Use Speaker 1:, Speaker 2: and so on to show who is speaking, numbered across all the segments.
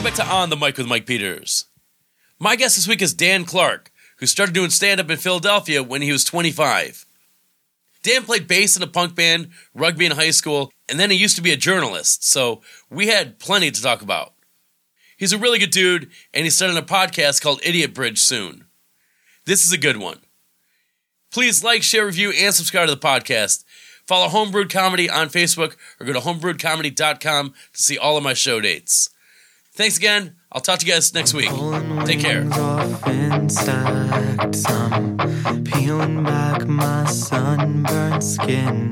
Speaker 1: Welcome back to On the Mic with Mike Peters. My guest this week is Dan Clark, who started doing stand up in Philadelphia when he was 25. Dan played bass in a punk band, rugby in high school, and then he used to be a journalist, so we had plenty to talk about. He's a really good dude, and he's starting a podcast called Idiot Bridge soon. This is a good one. Please like, share, review, and subscribe to the podcast. Follow Homebrewed Comedy on Facebook or go to homebrewedcomedy.com to see all of my show dates. Thanks again. I'll talk to you guys next week. Take care.
Speaker 2: off and stacked. I'm peeling back my sunburned skin.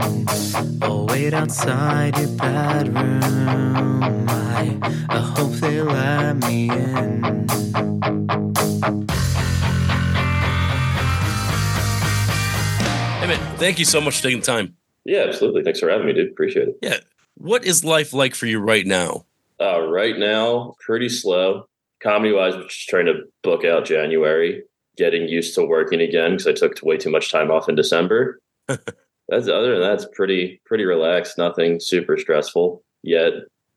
Speaker 2: I'll wait outside your bedroom. I, I hope they let me in.
Speaker 1: Hey, man, thank you so much for taking the time.
Speaker 3: Yeah, absolutely. Thanks for having me, dude. Appreciate it.
Speaker 1: Yeah. What is life like for you right now?
Speaker 3: Uh, right now, pretty slow. Comedy wise, we're just trying to book out January, getting used to working again because I took way too much time off in December. that's other than that, it's pretty pretty relaxed. Nothing super stressful yet.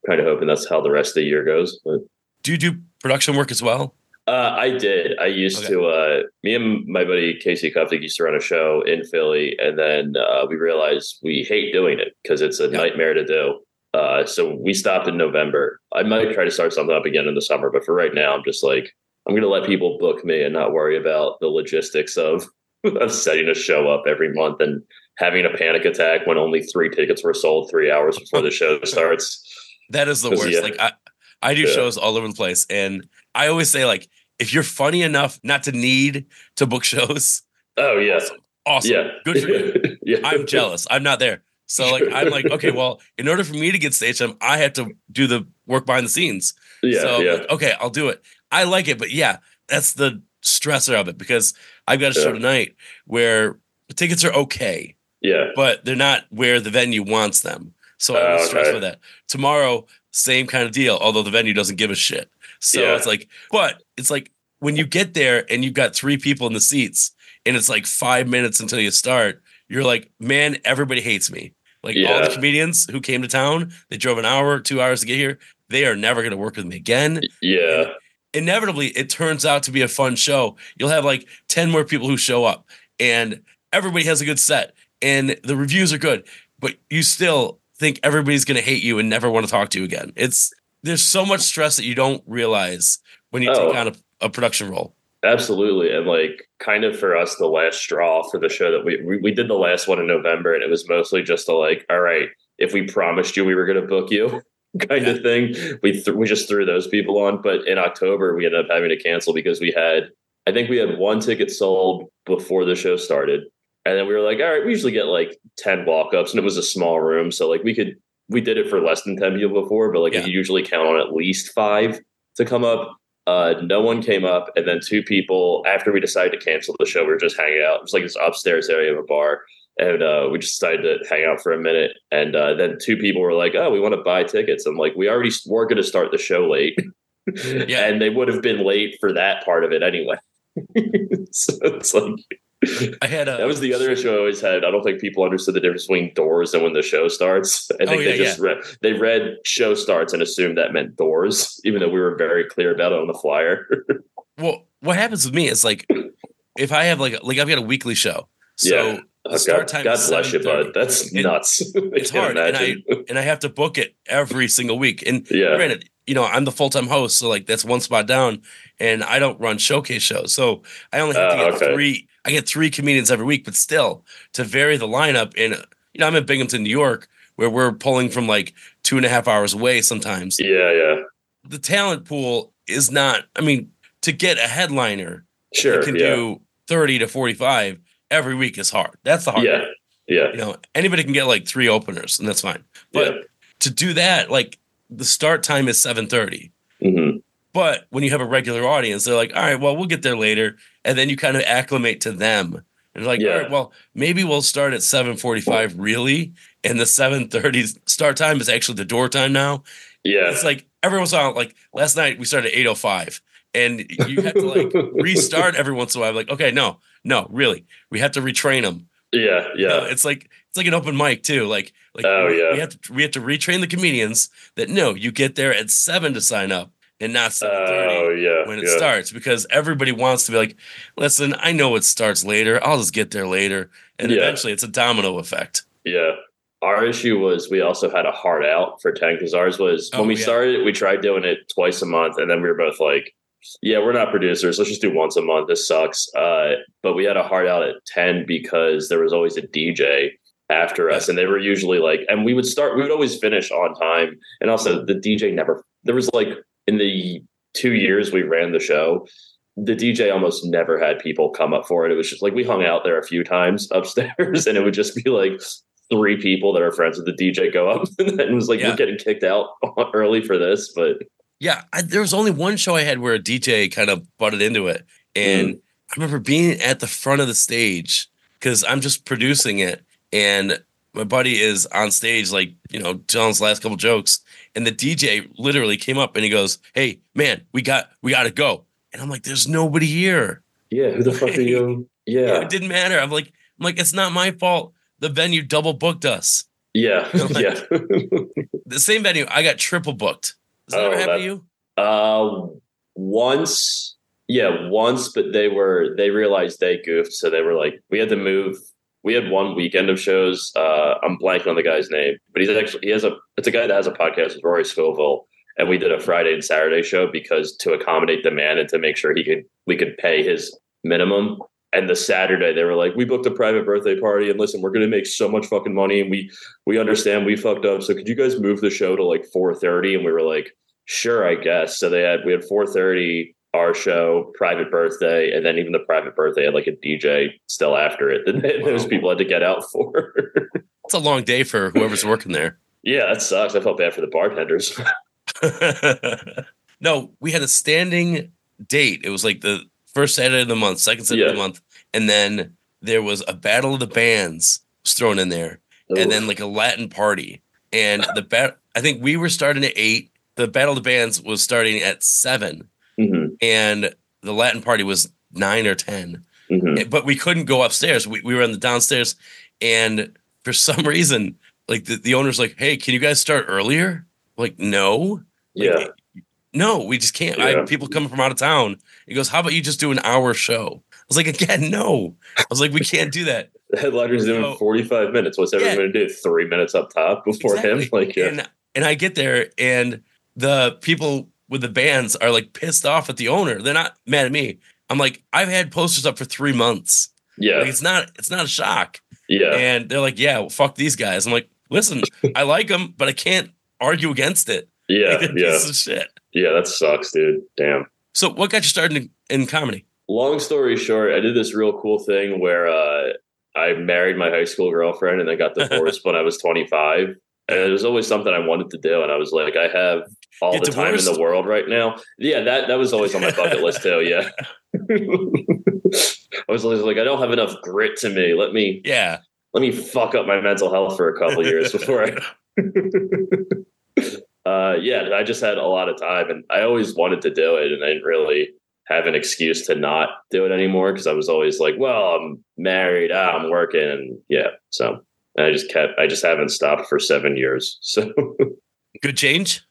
Speaker 3: Kind of hoping that's how the rest of the year goes. But
Speaker 1: Do you do production work as well?
Speaker 3: uh, I did. I used
Speaker 1: Okay.
Speaker 3: to. Uh, me and my buddy Casey Kuptik used to run a show in Philly, and then uh, we realized we hate doing it because it's a
Speaker 1: Yeah.
Speaker 3: nightmare to do. Uh, so we stopped in November. I might try to start something up again in the summer, but for right now, I'm just like I'm going to let people book me and not worry about the logistics of of setting a show up every month and having a panic attack when only three tickets were sold three hours before the show starts.
Speaker 1: that is the worst.
Speaker 3: yeah.
Speaker 1: Like I, I do
Speaker 3: Yeah.
Speaker 1: shows all over the place, and I always say like, if you're funny enough not to need to book shows,
Speaker 3: Oh yeah,
Speaker 1: awesome,
Speaker 3: yeah,
Speaker 1: good for you.
Speaker 3: yeah,
Speaker 1: I'm jealous. I'm not there. So like I'm like, okay, well, in order for me to get stage time, I have to do the work behind the scenes.
Speaker 3: Yeah,
Speaker 1: so
Speaker 3: yeah.
Speaker 1: like, okay, I'll do it. I like it, but yeah, that's the stressor of it because I've got a show
Speaker 3: Yeah.
Speaker 1: tonight where the tickets are okay,
Speaker 3: Yeah.
Speaker 1: but they're not where the venue wants them. So
Speaker 3: I'm
Speaker 1: was stressed
Speaker 3: okay.
Speaker 1: with that. Tomorrow, same kind of deal, although the venue doesn't give a shit. So
Speaker 3: Yeah.
Speaker 1: it's like, but it's like when you get there and you've got three people in the seats and it's like five minutes until you start, you're like, man, everybody hates me. Like all the comedians who came to town, they drove an hour, two hours to get here. They are never going to work with me again.
Speaker 3: Yeah.
Speaker 1: Inevitably, it turns out to be a fun show. You'll have like 10 more people who show up and everybody has a good set and the reviews are good, but you still think everybody's going to hate you and never want to talk to you again. It's there's so much stress that you don't realize when you
Speaker 3: Oh.
Speaker 1: take on a, a production role.
Speaker 3: Absolutely. And like kind of for us, the last straw for the show that we, we we did the last one in November and it was mostly just a like, all right, if we promised you we were gonna book you kind of thing. We th- we just threw those people on. But in October we ended up having to cancel because we had I think we had one ticket sold before the show started. And then we were like, all right, we usually get like 10 walk-ups and it was a small room. So like we could we did it for less than 10 people before, but like
Speaker 1: Yeah.
Speaker 3: you usually count on at least five to come up. Uh, no one came up, and then two people after we decided to cancel the show. We were just hanging out. It was like this upstairs area of a bar, and uh, we just decided to hang out for a minute. And uh, then two people were like, "Oh, we want to buy tickets." I'm like, "We already were going to start the show late,
Speaker 1: Yeah.
Speaker 3: and they would have been late for that part of it anyway." so it's like
Speaker 1: I had a
Speaker 3: that was the other issue I always had. I don't think people understood the difference between doors and when the show starts. I oh, think
Speaker 1: Oh, yeah,
Speaker 3: they just read they read show starts and assumed that meant doors, even though we were very clear about it on the flyer.
Speaker 1: well. What happens with me is like if I have like like I've got a weekly show, so
Speaker 3: Yeah.
Speaker 1: the start
Speaker 3: God,
Speaker 1: time
Speaker 3: God bless you, bud. That's
Speaker 1: It-
Speaker 3: nuts.
Speaker 1: it's
Speaker 3: I
Speaker 1: hard, and
Speaker 3: imagine.
Speaker 1: and I have to book it every single week. And
Speaker 3: yeah,
Speaker 1: granted, you know, I'm the full time host, so like that's one spot down, and I don't run showcase shows, so I only have to
Speaker 3: Oh,
Speaker 1: get
Speaker 3: okay.
Speaker 1: three. I get three comedians every week, but still to vary the lineup. And you know, I'm in Binghamton, New York, where we're pulling from like two and a half hours away sometimes.
Speaker 3: yeah, yeah.
Speaker 1: The talent pool is not. I mean, to get a headliner
Speaker 3: Sure.
Speaker 1: can
Speaker 3: yeah.
Speaker 1: do thirty to forty five every week is hard. That's the hard.
Speaker 3: yeah,
Speaker 1: part.
Speaker 3: yeah,
Speaker 1: You know, anybody can get like three openers, and that's fine. But
Speaker 3: yeah.
Speaker 1: to do that, like the start time is seven thirty. But when you have a regular audience, they're like, all right, well, we'll get there later. And then you kind of acclimate to them. And like,
Speaker 3: Yeah.
Speaker 1: all right, well, maybe we'll start at 745 really. And the 730 start time is actually the door time now.
Speaker 3: Yeah.
Speaker 1: It's like every once in a while, like last night we started at 805. And you have to like restart every once in a while. Like, okay, no, no, really. We have to retrain them.
Speaker 3: yeah,
Speaker 1: You know,
Speaker 3: yeah.
Speaker 1: it's like it's like an open mic too. Like like
Speaker 3: Oh,
Speaker 1: we,
Speaker 3: yeah.
Speaker 1: we have to we have to retrain the comedians that no, you get there at seven to sign up, and not 7:30
Speaker 3: Oh yeah.
Speaker 1: when it
Speaker 3: yeah.
Speaker 1: starts because everybody wants to be like, listen, I know it starts later. I'll just get there later. And
Speaker 3: Yeah.
Speaker 1: eventually it's a domino effect.
Speaker 3: Yeah. Our issue was we also had a hard out for 10 because ours was
Speaker 1: Oh,
Speaker 3: when we
Speaker 1: yeah.
Speaker 3: started, we tried doing it twice a month. And then we were both like, yeah, we're not producers. Let's just do once a month. This sucks. Uh, but we had a hard out at 10 because there was always a DJ after us. And they were usually like, and we would start, we would always finish on time. And also the DJ never, there was like in the two years we ran the show, the DJ almost never had people come up for it. It was just like we hung out there a few times upstairs, and it would just be like three people that are friends with the DJ go up, and then it was like
Speaker 1: Yeah.
Speaker 3: you're getting kicked out early for this. But
Speaker 1: Yeah, I, there was only one show I had where a DJ kind of butted into it, and mm. I remember being at the front of the stage because I'm just producing it, and my buddy is on stage, like you know, telling his last couple jokes, and the DJ literally came up and he goes, "Hey, man, we got we got to go," and I'm like, "There's nobody here."
Speaker 3: yeah, who the fuck are you? Yeah,
Speaker 1: It didn't matter. I'm like, I'm like, it's not my fault. The venue double booked us.
Speaker 3: yeah, yeah.
Speaker 1: The same venue, I got triple booked. Does that
Speaker 3: Oh,
Speaker 1: ever happen
Speaker 3: that-
Speaker 1: to you?
Speaker 3: Uh, once, yeah, once, but they were they realized they goofed, so they were like, we had to move. We had one weekend of shows. Uh, I'm blanking on the guy's name, but he's actually he has a it's a guy that has a podcast with Rory Scovel, and we did a Friday and Saturday show because to accommodate the man and to make sure he could we could pay his minimum. And the Saturday they were like, we booked a private birthday party, and listen, we're gonna make so much fucking money, and we we understand we fucked up. So could you guys move the show to like 4:30? And we were like, sure, I guess. So they had we had 4:30 our show, private birthday, and then even the private birthday had like a DJ still after it that those people had to get out for.
Speaker 1: It's a long day for whoever's working there.
Speaker 3: yeah, that sucks. I felt bad for the bartenders.
Speaker 1: no, we had a standing date. It was like the first Saturday of the month, second Saturday of the month, and then there was a battle of the bands was thrown in there, and then like a Latin party. And the bat, I think we were starting at eight. The battle of the bands was starting at seven, and the Latin party was nine or ten.
Speaker 3: mhm.
Speaker 1: But we couldn't go upstairs. We we were in the downstairs, and for some reason, like the, the owner's like, "Hey, can you guys start earlier?" Like, no. Like,
Speaker 3: yeah,
Speaker 1: no, we just can't. I
Speaker 3: Yeah.
Speaker 1: have people coming from out of town. He goes, How about you just do an hour show? I was like, Again, no. I was like, We can't do that.
Speaker 3: the headliner's doing
Speaker 1: So-
Speaker 3: 45 minutes. What's everyone
Speaker 1: Yeah.
Speaker 3: going to do? Three minutes up top before him? Like, yeah,
Speaker 1: And, and I get there, and the people with the bands are like pissed off at the owner. They're not mad at me. I'm like, I've had posters up for three months.
Speaker 3: yeah,
Speaker 1: Like, it's not, it's not a shock.
Speaker 3: yeah,
Speaker 1: And they're like, Yeah, well, fuck these guys. I'm like, Listen, I like them, but I can't argue against it.
Speaker 3: yeah,
Speaker 1: Like,
Speaker 3: yeah,
Speaker 1: shit.
Speaker 3: yeah. That sucks, dude. Damn.
Speaker 1: So, what got you started in, in comedy?
Speaker 3: long story short, I did this real cool thing where uh, I married my high school girlfriend and then got divorced when I was 25. And it was always something I wanted to do. And I was like, I have all
Speaker 1: Get
Speaker 3: the time in the world right now. Yeah, that, that was always on my bucket list too. Yeah. I was always like, I don't have enough grit to me. Let me
Speaker 1: Yeah.
Speaker 3: let me fuck up my mental health for a couple years before I uh, yeah, I just had a lot of time and I always wanted to do it and I didn't really have an excuse to not do it anymore because I was always like, well, I'm married, ah, I'm working and yeah. So and I just kept I just haven't stopped for seven years. So
Speaker 1: Good change.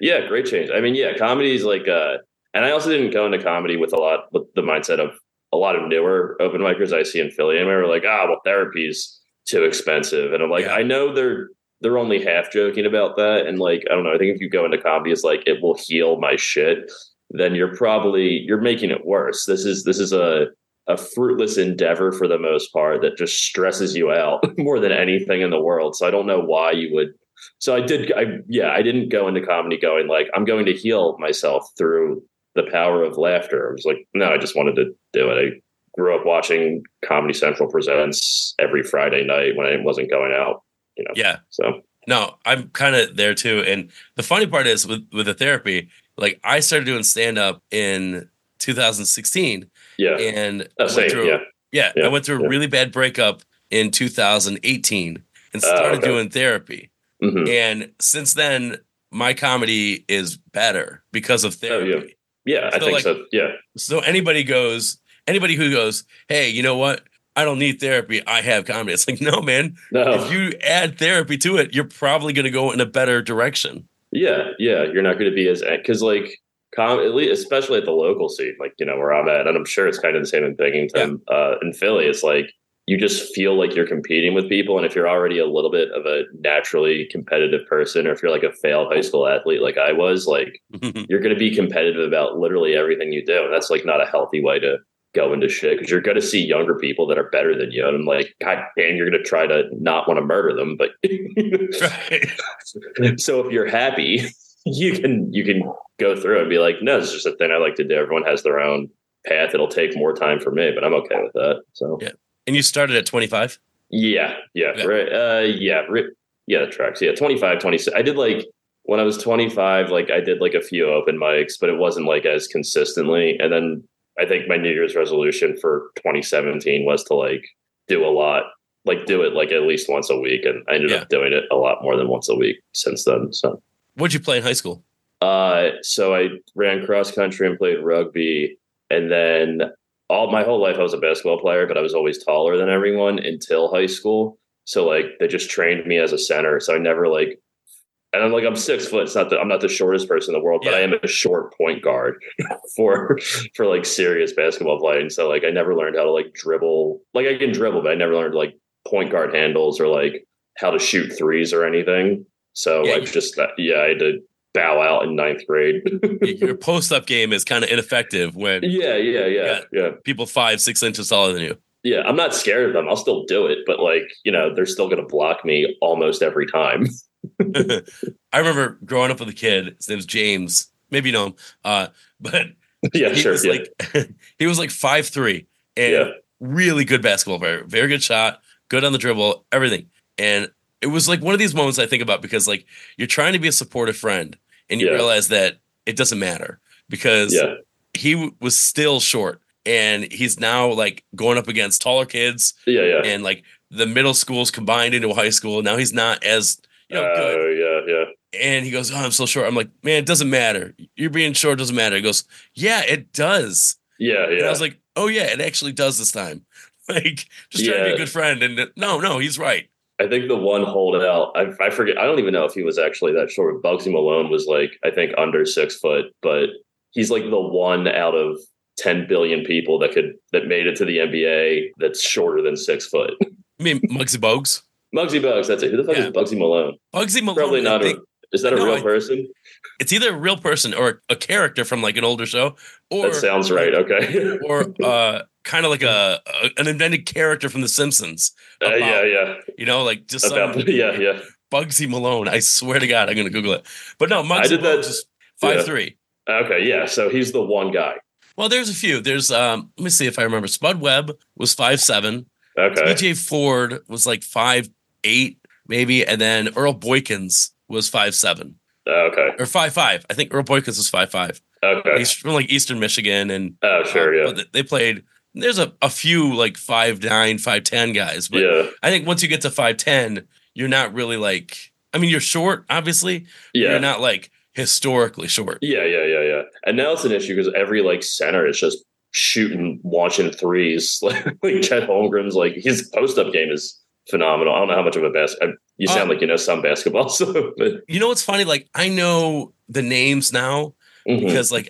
Speaker 3: yeah, great change. I mean, yeah, comedy is like uh and I also didn't go into comedy with a lot with the mindset of a lot of newer open micers I see in Philly. And we were like, ah, well, therapy's too expensive. And I'm like,
Speaker 1: Yeah.
Speaker 3: I know they're they're only half joking about that. And like, I don't know, I think if you go into comedy, it's like it will heal my shit, then you're probably you're making it worse. This is this is a a fruitless endeavor for the most part that just stresses you out more than anything in the world. So I don't know why you would so I did I yeah, I didn't go into comedy going like I'm going to heal myself through the power of laughter. I was like, no, I just wanted to do it. I grew up watching Comedy Central presents every Friday night when I wasn't going out, you know.
Speaker 1: Yeah.
Speaker 3: So
Speaker 1: No, I'm kind of there too. And the funny part is with with the therapy, like I started doing stand up in 2016,
Speaker 3: yeah.
Speaker 1: and I went through,
Speaker 3: yeah.
Speaker 1: yeah,
Speaker 3: Yeah,
Speaker 1: I went through a really bad breakup in 2018 and
Speaker 3: Oh,
Speaker 1: started
Speaker 3: okay.
Speaker 1: doing therapy.
Speaker 3: hmm
Speaker 1: And since then, my comedy is better because of
Speaker 3: Oh, yeah.
Speaker 1: therapy.
Speaker 3: Yeah, I think
Speaker 1: like-
Speaker 3: so. Yeah.
Speaker 1: So anybody goes, anybody who goes, hey, you know what? I don't need therapy. I have comedy. It's like, no, man.
Speaker 3: No.
Speaker 1: If you add therapy to it, you're probably going to go in a better direction.
Speaker 3: Yeah, yeah. You're not going to be as because like com- at least, especially at the local scene, like you know where I'm at, and I'm sure it's kind of the same in Binghamton, uh, in Philly. It's like you just feel like you're competing with people, and if you're already a little bit of a naturally competitive person, or if you're like a failed high school athlete like I was, like you're going to be competitive about literally everything you do, and that's like not a healthy way to go into shit because you're going to see younger people that are better than you, and I'm like, God damn, you're going to try to not want to murder them, but so if you're happy, you can you can go through and be like, no, it's just a thing I like to do. Everyone has their own path. It'll take more time for me, but I'm okay with that. So
Speaker 1: Yeah. And you started at 25?
Speaker 3: yeah, yeah,
Speaker 1: Yeah.
Speaker 3: right. Uh, yeah, yeah, the tracks. Yeah, 25, 26. I did like when I was 25, like I did like a few open mics, but it wasn't like as consistently. And then I think my New Year's resolution for 2017 was to like do a lot, like do it like at least once a week. And I ended
Speaker 1: Yeah.
Speaker 3: up doing it a lot more than once a week since then. So
Speaker 1: What'd you play in high school?
Speaker 3: uh, so I ran cross country and played rugby, and then all my whole life I was a basketball player, but I was always taller than everyone until high school. So like they just trained me as a center. So I never like, and I'm like I'm six foot. It's not the, I'm not the shortest person in the world, but
Speaker 1: Yeah.
Speaker 3: I am a short point guard for for like serious basketball playing. So like I never learned how to like dribble. Like I can dribble, but I never learned like point guard handles or like how to shoot threes or anything. So
Speaker 1: Yeah,
Speaker 3: I just yeah I had to bow out in ninth grade.
Speaker 1: Your post up game is kind of ineffective when
Speaker 3: yeah, yeah, yeah,
Speaker 1: Yeah.
Speaker 3: yeah,
Speaker 1: people five, six inches taller than you.
Speaker 3: yeah. I'm not scared of them. I'll still do it, but like you know, they're still going to block me almost every time.
Speaker 1: I remember growing up with a kid. His name's James. Maybe you know him. Uh, but
Speaker 3: yeah,
Speaker 1: he
Speaker 3: sure.
Speaker 1: was
Speaker 3: yeah.
Speaker 1: like he was like five three and
Speaker 3: Yeah.
Speaker 1: really good basketball player, very good shot, good on the dribble, everything. And it was like one of these moments I think about because like you're trying to be a supportive friend and you
Speaker 3: Yeah.
Speaker 1: realize that it doesn't matter because
Speaker 3: yeah,
Speaker 1: he w- was still short and he's now like going up against taller kids
Speaker 3: yeah, yeah.
Speaker 1: and like the middle schools combined into a high school. Now he's not as you know good.
Speaker 3: Oh, yeah, yeah.
Speaker 1: And he goes, "Oh, I'm so short." I'm like, "Man, it doesn't matter. You're being short doesn't matter." He goes, "Yeah, it does."
Speaker 3: Yeah,
Speaker 1: And I was like, "Oh yeah, it actually does this time." Like just trying to be a good friend, and uh, no, no, he's right.
Speaker 3: I think the one holdout, I, I forget, I don't even know if he was actually that short. Bugsy Malone was like, I think under six foot, but he's like the one out of 10 billion people that could, that made it to the NBA that's shorter than six foot.
Speaker 1: I mean, Muggsy Bogues,
Speaker 3: Muggsy Bugs, that's it. Who the fuck
Speaker 1: Yeah.
Speaker 3: is Bugsy Malone?
Speaker 1: Bugsy Malone.
Speaker 3: Probably not. A, is that a
Speaker 1: No,
Speaker 3: real
Speaker 1: I-
Speaker 3: person?
Speaker 1: it's either a real person or a character from like an older show, or
Speaker 3: That sounds right. Okay.
Speaker 1: or uh, kind of like a, a an invented character from The Simpsons.
Speaker 3: Uh, yeah, yeah.
Speaker 1: You know, like just some
Speaker 3: yeah, yeah.
Speaker 1: Bugsy Malone. I swear to God, I'm gonna Google it. But no, Muggsy
Speaker 3: I did that-
Speaker 1: Bogues is five
Speaker 3: yeah.
Speaker 1: three.
Speaker 3: Okay, yeah. So he's the one guy.
Speaker 1: Well, there's a few. There's um, let me see if I remember. Spud Webb was five seven.
Speaker 3: Okay.
Speaker 1: TJ Ford was like five eight maybe, and then Earl Boykins was five seven oh,
Speaker 3: Okay.
Speaker 1: or five five. I think Earl Boykins was five five.
Speaker 3: Okay.
Speaker 1: He's from like Eastern Michigan, and
Speaker 3: Oh, sure. Yeah.
Speaker 1: but they played. There's a, a few like five nine, five ten guys, but
Speaker 3: Yeah.
Speaker 1: I think once you get to five ten, you're not really like. I mean, you're short, obviously.
Speaker 3: Yeah.
Speaker 1: You're not like historically short.
Speaker 3: Yeah, yeah, yeah, yeah. And now it's an issue because every like center is just shooting, launching threes. Like, like Chet Holmgren's like his post up game is phenomenal. I don't know how much of a bas You sound
Speaker 1: Uh,
Speaker 3: like you know some basketball, so but,
Speaker 1: You know what's funny? Like I know the names now
Speaker 3: Mhm.
Speaker 1: because like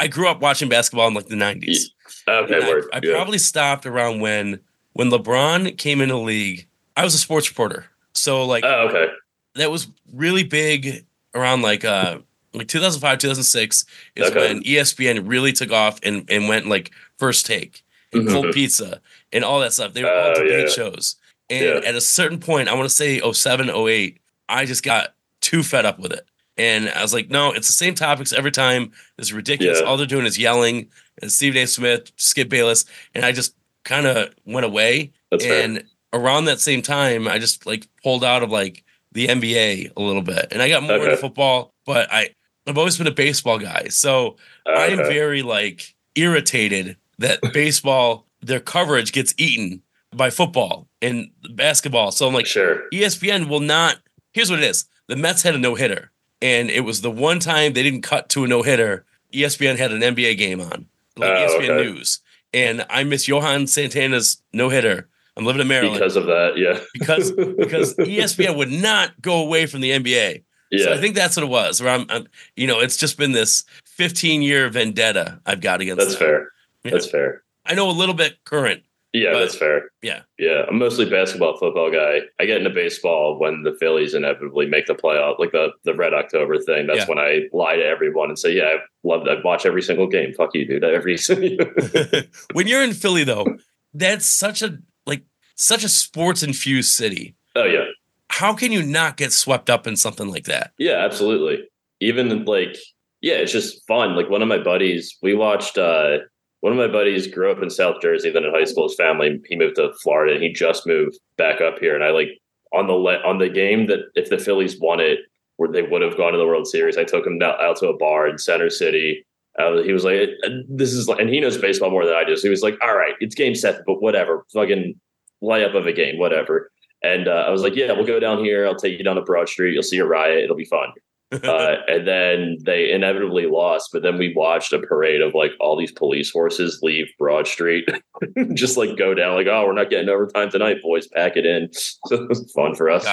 Speaker 1: I- grew up watching basketball in like the '90s.
Speaker 3: okay,
Speaker 1: And I. I
Speaker 3: yeah.
Speaker 1: probably stopped around when when LeBron came into the league. I was a sports reporter, so like
Speaker 3: Oh, okay.
Speaker 1: that was really big around like uh like 2005 2006 is
Speaker 3: Okay.
Speaker 1: when ESPN really took off and and went like first take
Speaker 3: Mhm.
Speaker 1: cold pizza and all that stuff they were all
Speaker 3: Oh,
Speaker 1: debate
Speaker 3: yeah.
Speaker 1: shows and
Speaker 3: Yeah.
Speaker 1: at a certain point i want to say 07 08 i just got too fed up with it and i was like no it's the same topics every time it's ridiculous
Speaker 3: Yeah.
Speaker 1: all they're doing is yelling and Steve a smith skip bayless and i just kind of went away
Speaker 3: That's fair.
Speaker 1: and around that same time, I just like pulled out of like the NBA a little bit, and I got more into football. But I, I've always been a baseball guy, so I'm very like irritated that baseball their coverage gets eaten by football and basketball. So I'm like,
Speaker 3: sure.
Speaker 1: ESPN will not. Here's what it is: the Mets had a no hitter, and it was the one time they didn't cut to a no hitter. ESPN had an NBA game on, like oh, E
Speaker 3: Oh,
Speaker 1: ESPN
Speaker 3: okay.
Speaker 1: News, and I miss Johan Santana's no hitter. I'm living in Maryland
Speaker 3: Because of that, yeah.
Speaker 1: because because ESPN would not go away from the NBA.
Speaker 3: yeah.
Speaker 1: So I think that's what it was. Where I'm, I'm, you know, it's just been this 15 year vendetta I've got against
Speaker 3: That's
Speaker 1: them.
Speaker 3: fair.
Speaker 1: Yeah.
Speaker 3: That's fair.
Speaker 1: I know a little bit current.
Speaker 3: Yeah,
Speaker 1: But-
Speaker 3: that's fair.
Speaker 1: yeah.
Speaker 3: Yeah. I'm mostly basketball football guy. I get into baseball when the Phillies inevitably make the playoff, like the, the Red October thing. That's
Speaker 1: Yeah.
Speaker 3: when I lie to everyone and say, Yeah, I love I watch every single game. Fuck you, dude. Every
Speaker 1: when you're in Philly though, that's such a like such a sports infused city.
Speaker 3: Oh yeah.
Speaker 1: How can you not get swept up in something like that?
Speaker 3: Yeah, absolutely. Even like, yeah, it's just fun. Like one of my buddies, we watched. uh One of my buddies grew up in South Jersey. Then in high school, his family he moved to Florida, and he just moved back up here. And I like on the le- on the game that if the Phillies won it, where they would have gone to the World Series. I took him out, to a bar in Center City. Uh, he was like, "This is," like, and he knows baseball more than I do. So he was like, "All right, it's game set, but whatever, fucking layup of a game, whatever." And uh, I was like, "Yeah, we'll go down here. I'll take you down to Broad Street. You'll see a riot. It'll be fun." uh, and then they inevitably lost. But then we watched a parade of like all these police horses leave Broad Street, just like go down, like, "Oh, we're not getting overtime tonight, boys. Pack it in." So it was fun for us.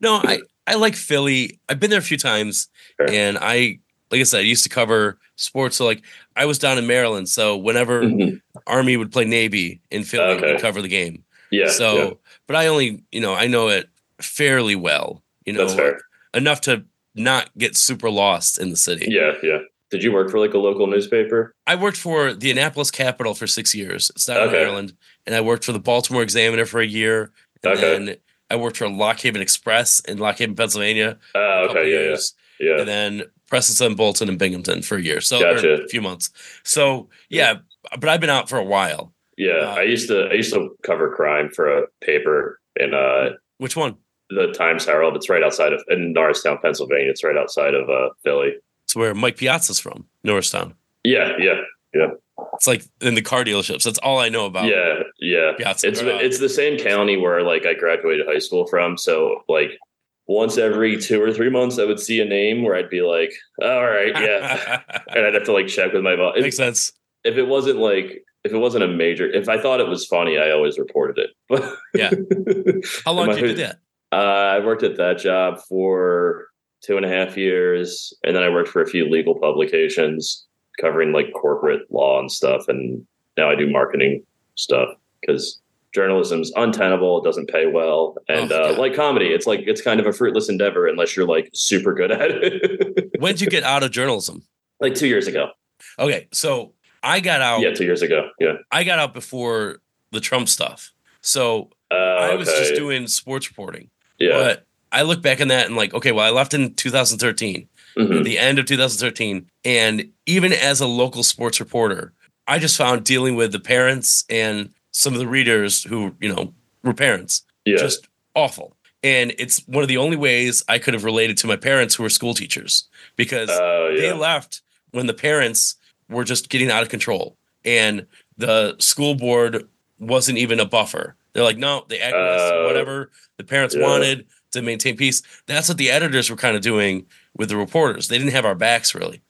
Speaker 1: No, I I like Philly. I've been there a few times,
Speaker 3: Sure.
Speaker 1: and I like I said, I used to cover sports. So like I was down in Maryland, so whenever
Speaker 3: Mhm.
Speaker 1: Army would play Navy in Philly,
Speaker 3: Okay.
Speaker 1: we'd cover the game.
Speaker 3: Yeah.
Speaker 1: so,
Speaker 3: yeah,
Speaker 1: but I only you know I know it fairly well. You know,
Speaker 3: that's fair.
Speaker 1: Enough to not get super lost in the city.
Speaker 3: Yeah, yeah. Did you work for like a local newspaper?
Speaker 1: I worked for the Annapolis Capital for six years. It's not in
Speaker 3: Okay.
Speaker 1: Maryland, and I worked for the Baltimore Examiner for a year. And
Speaker 3: Okay.
Speaker 1: then I worked for Lock Haven Express in Lock Haven, Pennsylvania.
Speaker 3: Oh,
Speaker 1: couple
Speaker 3: okay, yeah, yeah,
Speaker 1: years.
Speaker 3: yeah.
Speaker 1: And then Preston, and Bolton, and Binghamton for a year. So
Speaker 3: Gotcha.
Speaker 1: a few months. So yeah, but I've been out for a while.
Speaker 3: Yeah,
Speaker 1: Uh,
Speaker 3: I used to I used to cover crime for a paper in uh
Speaker 1: Which one?
Speaker 3: The Times Herald. It's right outside of in Norristown, Pennsylvania. It's right outside of uh Philly.
Speaker 1: It's where Mike Piazza's from, Norristown.
Speaker 3: Yeah, yeah, yeah.
Speaker 1: It's like in the car dealerships. That's all I know about.
Speaker 3: yeah, yeah.
Speaker 1: Piazza.
Speaker 3: It's it's the same county where like I graduated high school from. So like once every two or three months, I would see a name where I'd be like, all right, yeah, and I'd have to like check with my boss.
Speaker 1: Makes sense.
Speaker 3: if it wasn't like if it wasn't a major if i thought it was funny i always reported it but
Speaker 1: Yeah. How long did you do that?
Speaker 3: Uh, i worked at that job for two and a half years and then i worked for a few legal publications covering like corporate law and stuff and now i do marketing stuff because journalism's untenable it doesn't pay well and
Speaker 1: Oh,
Speaker 3: uh, like comedy it's like it's kind of a fruitless endeavor unless you're like super good at it
Speaker 1: When did you get out of journalism?
Speaker 3: like two years ago
Speaker 1: Okay, so I got out.
Speaker 3: yeah two years ago yeah
Speaker 1: I got out before the Trump stuff. So
Speaker 3: uh,
Speaker 1: I was just doing sports reporting.
Speaker 3: Yeah
Speaker 1: But I look back on that and like, okay, well, I left in 2013,
Speaker 3: Mhm.
Speaker 1: the end of 2013. And even as a local sports reporter, I just found dealing with the parents and some of the readers who, you know, were parents
Speaker 3: yeah
Speaker 1: just awful. And it's one of the only ways I could have related to my parents who were school teachers because
Speaker 3: Oh
Speaker 1: they left when the parents were just getting out of control and the school board wasn't even a buffer. They're like, no, they acquiesced
Speaker 3: Oh.
Speaker 1: Uh, whatever the parents
Speaker 3: Yeah.
Speaker 1: wanted to maintain peace. That's what the editors were kind of doing with the reporters. They didn't have our backs really.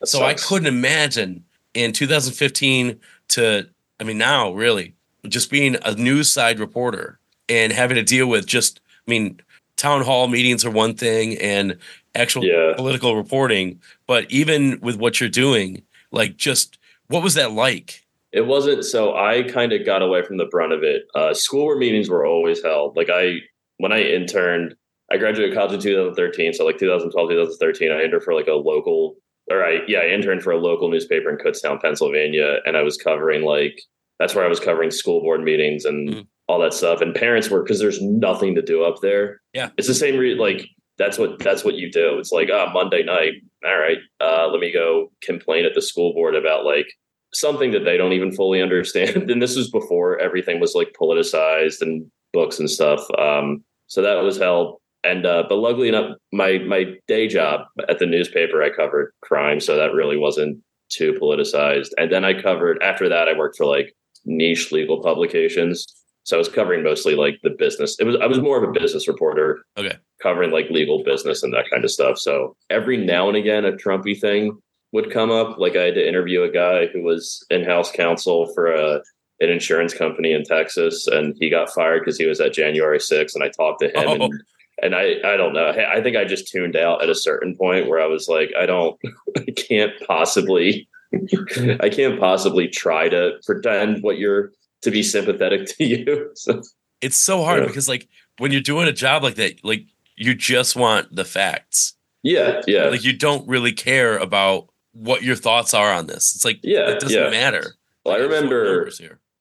Speaker 3: That
Speaker 1: So I couldn't imagine in 2015 to, I mean, now really just being a news side reporter and having to deal with just, I mean, town hall meetings are one thing and actual
Speaker 3: Yeah.
Speaker 1: political reporting, but even with what you're doing, like just what was that like?
Speaker 3: It wasn't so I kind of got away from the brunt of it. Uh, school board meetings were always held. Like I, when I interned, I graduated college in 2013. So like 2012, 2013, I interned for like a local, or I, yeah, I interned for a local newspaper in Kutztown, Pennsylvania. And I was covering like, that's where I was covering school board meetings and
Speaker 1: Mhm.
Speaker 3: all that stuff. And parents were, cause there's nothing to do up there.
Speaker 1: Yeah.
Speaker 3: It's the same, re- like, that's what, that's what you do. It's like, ah, Monday night. All right. Uh, let me go complain at the school board about like, something that they don't even fully understand. And this was before everything was like politicized and books and stuff. Um, so that was held. And uh, but luckily enough, my my day job at the newspaper, I covered crime, so that really wasn't too politicized. And then I covered after that, I worked for like niche legal publications. So I was covering mostly like the business. It was I was more of a business reporter,
Speaker 1: Okay.
Speaker 3: covering like legal business and that kind of stuff. So every now and again, a Trumpy thing would come up. Like I had to interview a guy who was in-house counsel for a an insurance company in Texas, and he got fired because he was at January 6th. And I talked to him,
Speaker 1: Oh.
Speaker 3: and and I I don't know. I think I just tuned out at a certain point where I was like, I don't, I can't possibly, I can't possibly try to pretend what you're to be sympathetic to you. So,
Speaker 1: It's so hard
Speaker 3: Yeah.
Speaker 1: because like when you're doing a job like that, like you just want the facts.
Speaker 3: yeah, yeah,
Speaker 1: Like you don't really care about what your thoughts are on this. It's like
Speaker 3: Yeah,
Speaker 1: it doesn't
Speaker 3: yeah.
Speaker 1: matter.
Speaker 3: Well, I
Speaker 1: Like, no
Speaker 3: remember.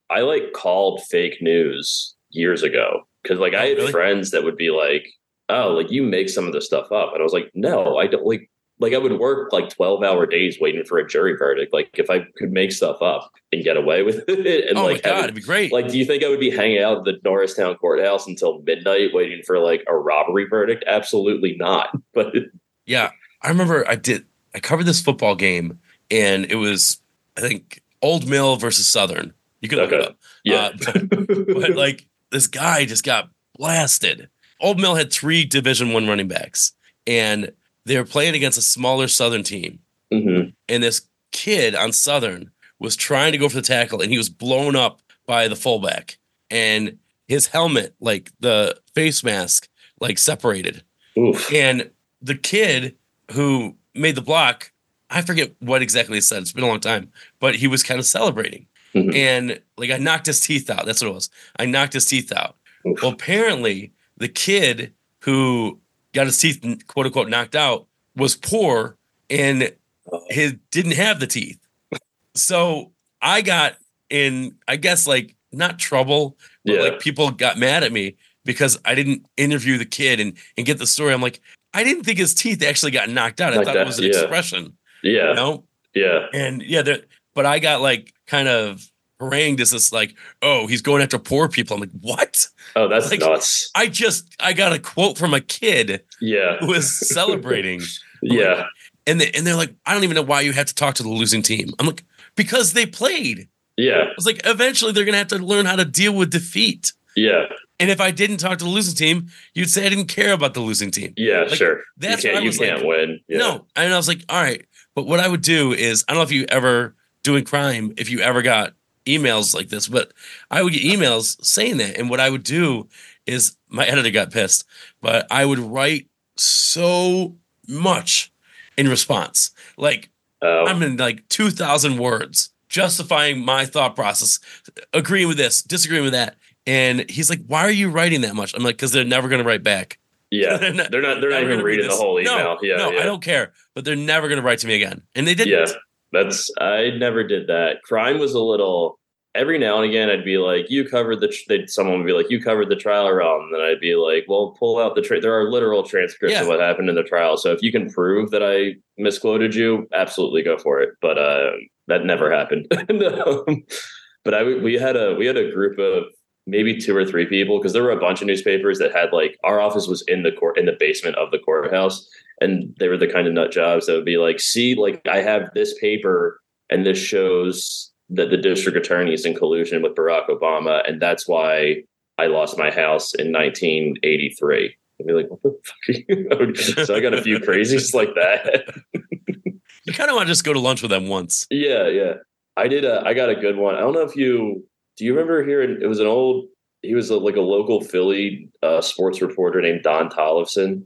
Speaker 3: I like called fake news years ago because like I
Speaker 1: Oh,
Speaker 3: had
Speaker 1: really?
Speaker 3: friends that would be like, "Oh, like you make some of this stuff up," and I was like, "No, I don't." Like, like I would work like twelve hour days waiting for a jury verdict. Like, if I could make stuff up and get away with it, and
Speaker 1: oh
Speaker 3: like
Speaker 1: my god,
Speaker 3: have
Speaker 1: it'd be great.
Speaker 3: Like, do you think I would be hanging out at the Norristown courthouse until midnight waiting for like a robbery verdict? Absolutely not. But
Speaker 1: Yeah, I remember I did. I covered this football game, and it was I think Old Mill versus Southern. You could look it up.
Speaker 3: yeah,
Speaker 1: Uh, but like this guy just got blasted. Old Mill had three Division One running backs, and they were playing against a smaller Southern team.
Speaker 3: Mhm.
Speaker 1: And this kid on Southern was trying to go for the tackle, and he was blown up by the fullback, and his helmet, like the face mask, like separated.
Speaker 3: Oof.
Speaker 1: And the kid who made the block, I forget what exactly he said. It's been a long time, but he was kind of celebrating.
Speaker 3: Mhm.
Speaker 1: And like I knocked his teeth out. That's what it was. I knocked his teeth out.
Speaker 3: Oof.
Speaker 1: Well, apparently the kid who got his teeth quote unquote knocked out was poor and he didn't have the teeth. So I got in, I guess like not trouble, but
Speaker 3: Yeah.
Speaker 1: like people got mad at me because I didn't interview the kid and, and get the story. I'm like, I didn't think his teeth actually got knocked out. I
Speaker 3: Like
Speaker 1: thought
Speaker 3: that,
Speaker 1: it was an
Speaker 3: yeah.
Speaker 1: expression.
Speaker 3: Yeah,
Speaker 1: You know?
Speaker 3: yeah,
Speaker 1: And yeah, there, but I got like kind of harangued as this like, oh, he's going after poor people. I'm like, what?
Speaker 3: Oh, that's
Speaker 1: Like-
Speaker 3: nuts.
Speaker 1: I just I got a quote from a kid
Speaker 3: Yeah,
Speaker 1: who was celebrating,
Speaker 3: yeah,
Speaker 1: and they, and they're like, I don't even know why you have to talk to the losing team. I'm like, because they played.
Speaker 3: yeah,
Speaker 1: I was like, eventually they're gonna have to learn how to deal with defeat.
Speaker 3: yeah,
Speaker 1: And if I didn't talk to the losing team, you'd say I didn't care about the losing team.
Speaker 3: yeah.
Speaker 1: Like,
Speaker 3: sure.
Speaker 1: that's
Speaker 3: you
Speaker 1: what I
Speaker 3: can't. You can't
Speaker 1: like,
Speaker 3: win. Yeah.
Speaker 1: No, and I was like, all right. But what I would do is, I don't know if you ever doing crime, if you ever got emails like this, but I would get emails saying that. And what I would do is, my editor got pissed, but I would write so much in response. Like
Speaker 3: Oh,
Speaker 1: I'm in like 2,000 words justifying my thought process, agreeing with this, disagreeing with that. And he's like, why are you writing that much? I'm like, because they're never going to write back.
Speaker 3: yeah.
Speaker 1: they're not-
Speaker 3: They're not. They're not even reading the whole
Speaker 1: No,
Speaker 3: email. yeah,
Speaker 1: no,
Speaker 3: yeah.
Speaker 1: I don't care. But they're never going to write to me again. And they didn't.
Speaker 3: Yeah, that's. I never did that. Crime was a little. Every now and again, I'd be like, "You covered the." Tr-, someone would be like, "You covered the trial wrong," and then I'd be like, "Well, pull out the. Tra- there are literal transcripts
Speaker 1: Yeah.
Speaker 3: of what happened in the trial. So if you can prove that I misquoted you, absolutely go for it." But uh, that never happened. No. But I we had a we had a group of maybe two or three people because there were a bunch of newspapers that had like our office was in the court in the basement of the courthouse and they were the kind of nut jobs that would be like see like i have this paper and this shows that the district attorney is in collusion with barack obama and that's why i lost my house in 1983 I'd be like, what the fuck? Are you? so I got a few crazies like that.
Speaker 1: You kind of want to just go to lunch with them once.
Speaker 3: Yeah, yeah. I did. A, I got a good one. I don't know if you do. You remember hearing? It was an old. He was a, like a local Philly uh, sports reporter named Don Tollefson.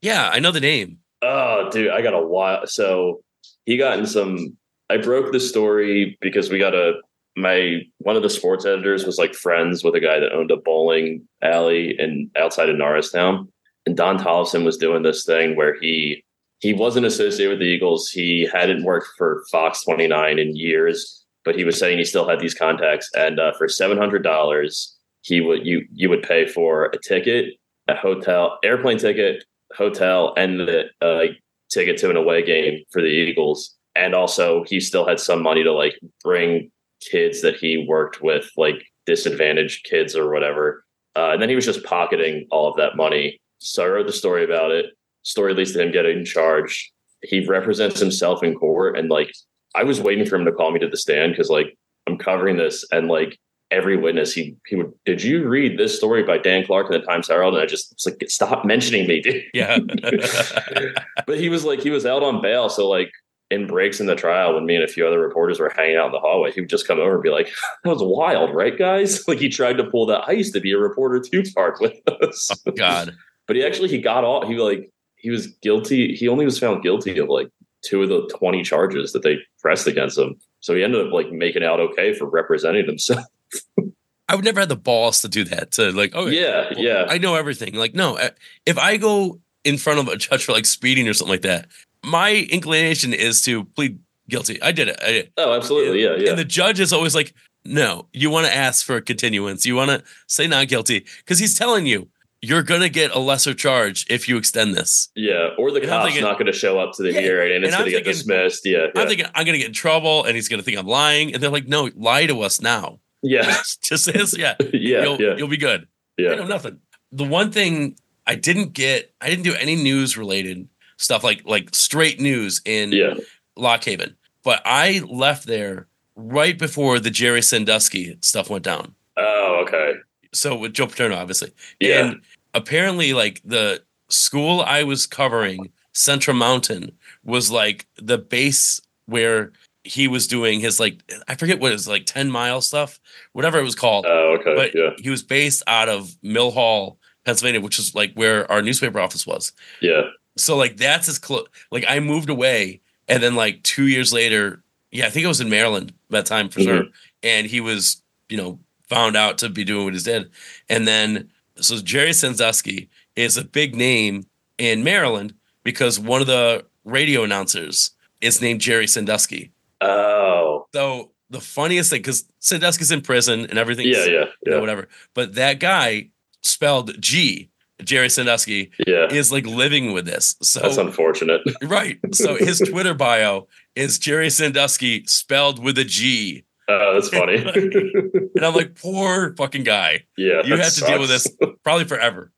Speaker 1: Yeah, I know the name.
Speaker 3: Oh, dude, I got a lot. So he got in some. I broke the story because we got a. My one of the sports editors was like friends with a guy that owned a bowling alley in outside of Norristown, and Don Tollefson was doing this thing where he he wasn't associated with the Eagles. He hadn't worked for Fox 29 in years, but he was saying he still had these contacts. And uh, for seven hundred dollars, he would you you would pay for a ticket, a hotel, airplane ticket, hotel, and the uh, ticket to an away game for the Eagles. And also, he still had some money to like bring kids that he worked with, like disadvantaged kids or whatever. Uh, and then he was just pocketing all of that money. So I wrote the story about it story leads to him getting charged. He represents himself in court, and like I was waiting for him to call me to the stand because like I'm covering this, and like every witness, he he would. Did you read this story by Dan Clark in the Times Herald? And I just was like, stop mentioning me, dude.
Speaker 1: Yeah.
Speaker 3: but he was like he was out on bail, so like in breaks in the trial when me and a few other reporters were hanging out in the hallway, he would just come over and be like, "That was wild, right, guys?" Like he tried to pull that. I used to be a reporter too, Clark with us.
Speaker 1: oh, God.
Speaker 3: but he actually he got all he like he was guilty. He only was found guilty of like two of the 20 charges that they pressed against him. So he ended up like making out okay for representing himself.
Speaker 1: I would never have the balls to do that. To like, oh
Speaker 3: yeah,
Speaker 1: well,
Speaker 3: yeah.
Speaker 1: I know everything. Like, no, if I go in front of a judge for like speeding or something like that, my inclination is to plead guilty. I did it. I did.
Speaker 3: Oh, absolutely. Yeah, yeah.
Speaker 1: And the judge is always like, no, you want to ask for a continuance. You want to say not guilty because he's telling you you're going to get a lesser charge if you extend this.
Speaker 3: yeah, or the
Speaker 1: And
Speaker 3: cop's
Speaker 1: thinking-
Speaker 3: not going to show up to the
Speaker 1: Yeah,
Speaker 3: hearing and it's
Speaker 1: I'm
Speaker 3: going to get dismissed. Yeah, yeah.
Speaker 1: I'm thinking I'm going to get in trouble and he's going to think I'm lying. And they're like, no, lie to us now.
Speaker 3: yeah,
Speaker 1: Just this. Yeah.
Speaker 3: yeah,
Speaker 1: you'll,
Speaker 3: yeah,
Speaker 1: you'll be good. I
Speaker 3: yeah.
Speaker 1: know nothing. The one thing I didn't get, I didn't do any news related stuff like like straight news in
Speaker 3: Yeah.
Speaker 1: Lock Haven, but I left there right before the Jerry Sandusky stuff went down.
Speaker 3: Oh, okay.
Speaker 1: So with Joe Paterno, obviously,
Speaker 3: Yeah.
Speaker 1: and apparently, like the school I was covering, Central Mountain, was like the base where he was doing his like I forget what it was like ten mile stuff, whatever it was called
Speaker 3: Oh, okay.
Speaker 1: but
Speaker 3: yeah,
Speaker 1: he was based out of Mill Hall, Pennsylvania, which is like where our newspaper office was.
Speaker 3: yeah,
Speaker 1: So like that's as close. Like I moved away, and then like two years later, yeah, I think I was in Maryland that time for mm-hmm. sure. And he was, you know, found out to be doing what he did, and then so Jerry Sandusky is a big name in Maryland because one of the radio announcers is named Gerry Sandusky.
Speaker 3: Oh,
Speaker 1: So the funniest thing, because Sandusky's in prison and everything,
Speaker 3: yeah, yeah,
Speaker 1: you know,
Speaker 3: yeah,
Speaker 1: whatever. But that guy spelled G, Gerry Sandusky,
Speaker 3: yeah.
Speaker 1: is like living with this. So
Speaker 3: That's unfortunate.
Speaker 1: right. So his Twitter bio is Gerry Sandusky spelled with a G.
Speaker 3: Oh, that's funny.
Speaker 1: And I'm like, poor fucking guy.
Speaker 3: yeah,
Speaker 1: You have to deal with this probably forever.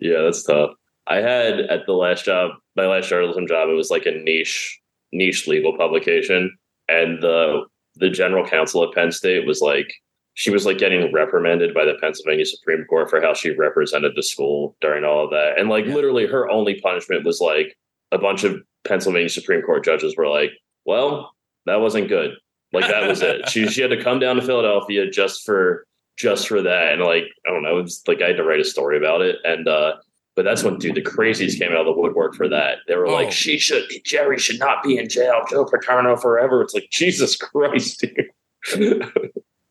Speaker 3: yeah, that's tough. I had at the last job, my last journalism job, it was like a niche, niche legal publication, and the the general counsel at Penn State was like, she was like getting reprimanded by the Pennsylvania Supreme Court for how she represented the school during all of that, and like
Speaker 1: Yeah.
Speaker 3: literally her only punishment was like a bunch of Pennsylvania Supreme Court judges were like, well, that wasn't good. Like that was it. She she had to come down to Philadelphia just for just for that. And like, I don't know, it's like I had to write a story about it. And uh but that's when dude the crazies came out of the woodwork for that. They were
Speaker 1: Oh.
Speaker 3: like, she should Jerry should not be in jail, Joe Paterno forever. It's like, Jesus Christ, dude.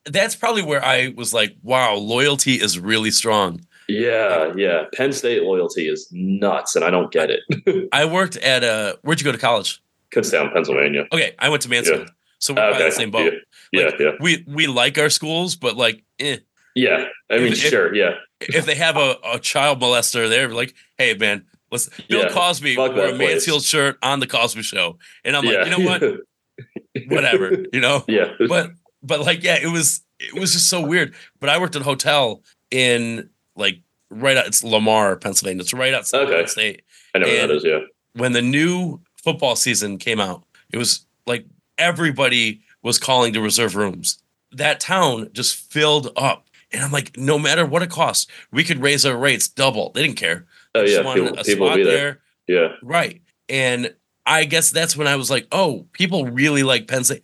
Speaker 1: That's probably where I was like, wow, loyalty is really strong.
Speaker 3: yeah, yeah. Penn State loyalty is nuts, and I don't get it.
Speaker 1: I worked at a, where'd you go to college?
Speaker 3: Kutztown, Pennsylvania.
Speaker 1: Okay, I went to Mansfield. So we're probably
Speaker 3: Okay.
Speaker 1: in the same boat.
Speaker 3: Yeah,
Speaker 1: Like,
Speaker 3: yeah.
Speaker 1: We we like our schools, but like, eh.
Speaker 3: Yeah. I mean,
Speaker 1: If-
Speaker 3: sure, yeah.
Speaker 1: if they have a, a child molester there, like, hey man, let's Bill
Speaker 3: Yeah,
Speaker 1: Cosby wore a. Mansfield shirt on the Cosby show. And I'm
Speaker 3: yeah.
Speaker 1: like, you know what? Whatever, you know?
Speaker 3: yeah.
Speaker 1: But but like, yeah, it was it was just so weird. But I worked at a hotel in like right out it's Lamar, Pennsylvania. It's right outside
Speaker 3: Okay.
Speaker 1: the state.
Speaker 3: I know
Speaker 1: and-
Speaker 3: that is, yeah.
Speaker 1: When the new football season came out, it was like everybody was calling to reserve rooms. That town just filled up. And I'm like, no matter what it costs, we could raise our rates double. They didn't care.
Speaker 3: Oh
Speaker 1: They
Speaker 3: yeah, people,
Speaker 1: a
Speaker 3: people be there.
Speaker 1: there.
Speaker 3: Yeah.
Speaker 1: Right. And I guess that's when I was like, oh, people really like Penn State.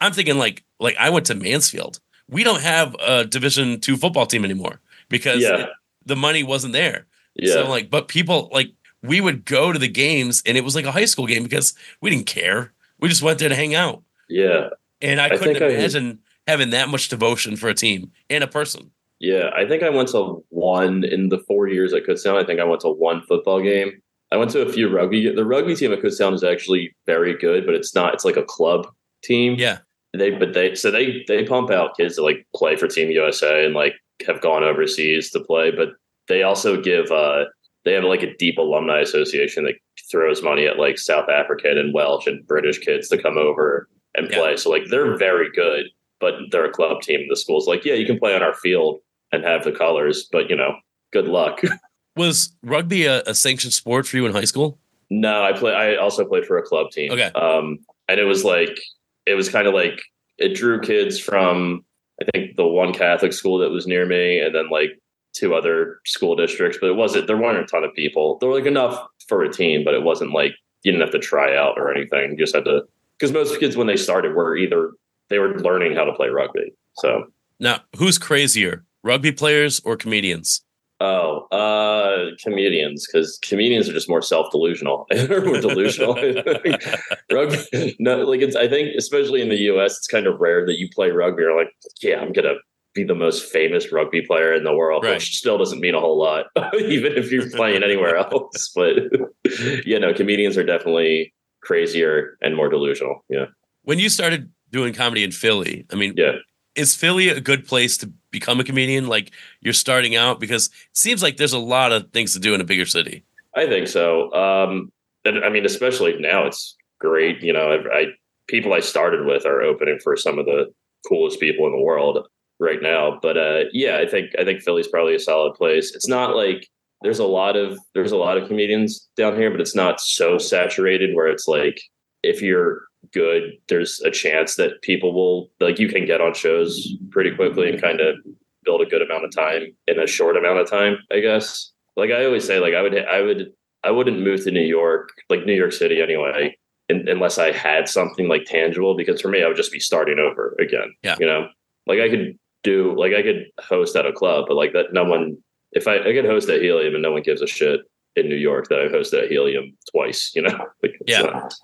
Speaker 1: I'm thinking like like I went to Mansfield. We don't have a Division two football team anymore because
Speaker 3: Yeah.
Speaker 1: it- the money wasn't there.
Speaker 3: Yeah.
Speaker 1: So like, but people like we would go to the games and it was like a high school game because we didn't care. We just went there to hang out.
Speaker 3: yeah.
Speaker 1: And I
Speaker 3: I
Speaker 1: couldn't
Speaker 3: think I-
Speaker 1: imagine having that much devotion for a team and a person.
Speaker 3: Yeah. I think I went to one in the four years at Kutztown. I think I went to one football game. I went to a few rugby. The rugby team at Kutztown is actually very good, but it's not. It's like a club team.
Speaker 1: Yeah.
Speaker 3: They but they so they they pump out kids that like play for Team USA and like have gone overseas to play, but they also give uh they have like a deep alumni association that throws money at like South African and Welsh and British kids to come over and
Speaker 1: Yeah.
Speaker 3: play. So like they're very good, but they're a club team. The school's like, yeah, you can play on our field and have the colors, but you know, good luck.
Speaker 1: Was rugby a, a sanctioned sport for you in high school?
Speaker 3: No, I play. I also played for a club team.
Speaker 1: Okay.
Speaker 3: Um, and it was like it was kind of like it drew kids from I think the one Catholic school that was near me, and then like two other school districts. But it wasn't. There weren't a ton of people. There were like enough for a team, but it wasn't like you didn't have to try out or anything. You just had to because most kids when they started were either they were learning how to play rugby. So
Speaker 1: Now, who's crazier, rugby players or comedians?
Speaker 3: Oh, uh, comedians, because comedians are just more self delusional or more delusional. rugby, no, like it's. I think, especially in the U.S., it's kind of rare that you play rugby. You're like, yeah, I'm gonna be the most famous rugby player in the world,
Speaker 1: Right.
Speaker 3: which still doesn't mean a whole lot, even if you're playing anywhere else. But yeah, no, comedians are definitely crazier and more delusional. Yeah,
Speaker 1: When you started doing comedy in Philly, I mean,
Speaker 3: yeah.
Speaker 1: is Philly a good place to become a comedian? Like you're starting out because it seems like there's a lot of things to do in a bigger city.
Speaker 3: I think so. Um, and I mean, especially now, it's great. You know, I, I people I started with are opening for some of the coolest people in the world right now. But uh, yeah, I think I think Philly's probably a solid place. It's not like there's a lot of there's a lot of comedians down here, but it's not so saturated where it's like if you're good, there's a chance that people will like you can get on shows pretty quickly and kind of build a good amount of time in a short amount of time, I guess. Like I always say, like I would I would I wouldn't move to New York, like New York City anyway, un unless I had something like tangible. Because for me, I would just be starting over again.
Speaker 1: Yeah.
Speaker 3: you know, like I could do, like I could host at a club, but like that, no one. If I I could host at Helium and no one gives a shit in New York that I hosted at Helium twice, you know. Like,
Speaker 1: Yeah.
Speaker 3: not-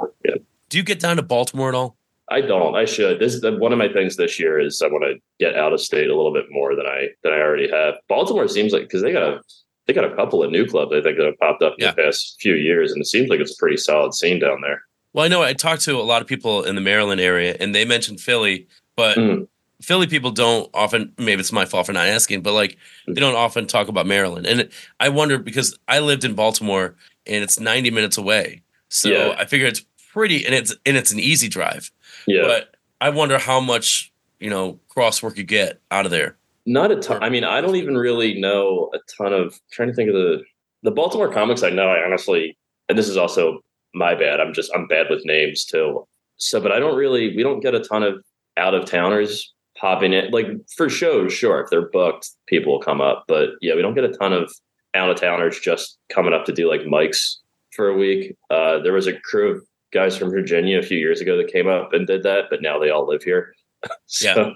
Speaker 1: Do you get down to Baltimore at all?
Speaker 3: I don't. I should. This is one of my things this year is I want to get out of state a little bit more than I than I already have. Baltimore seems like because they got a they got a couple of new clubs I think that have popped up in
Speaker 1: Yeah.
Speaker 3: the past few years, and it seems like it's a pretty solid scene down there.
Speaker 1: Well, I know I talked to a lot of people in the Maryland area, and they mentioned Philly, but
Speaker 3: Mm.
Speaker 1: Philly people don't often. Maybe it's my fault for not asking, but like they mm-hmm. don't often talk about Maryland, and it, I wonder because I lived in Baltimore, and it's ninety minutes away, so
Speaker 3: Yeah.
Speaker 1: I figure it's pretty, and it's and it's an easy drive.
Speaker 3: Yeah,
Speaker 1: But I wonder how much you know crosswork you get out of there.
Speaker 3: not a ton. I mean, I don't even really know a ton of. trying to think of the the Baltimore comics I know. I honestly, and this is also my bad. I'm just I'm bad with names too. So, but I don't really. We don't get a ton of out of towners popping in. Like for shows, sure, if they're booked, people will come up. But yeah, we don't get a ton of out of towners just coming up to do like mics for a week. Uh, there was a crew of guys from Virginia a few years ago that came up and did that, but now they all live here. so,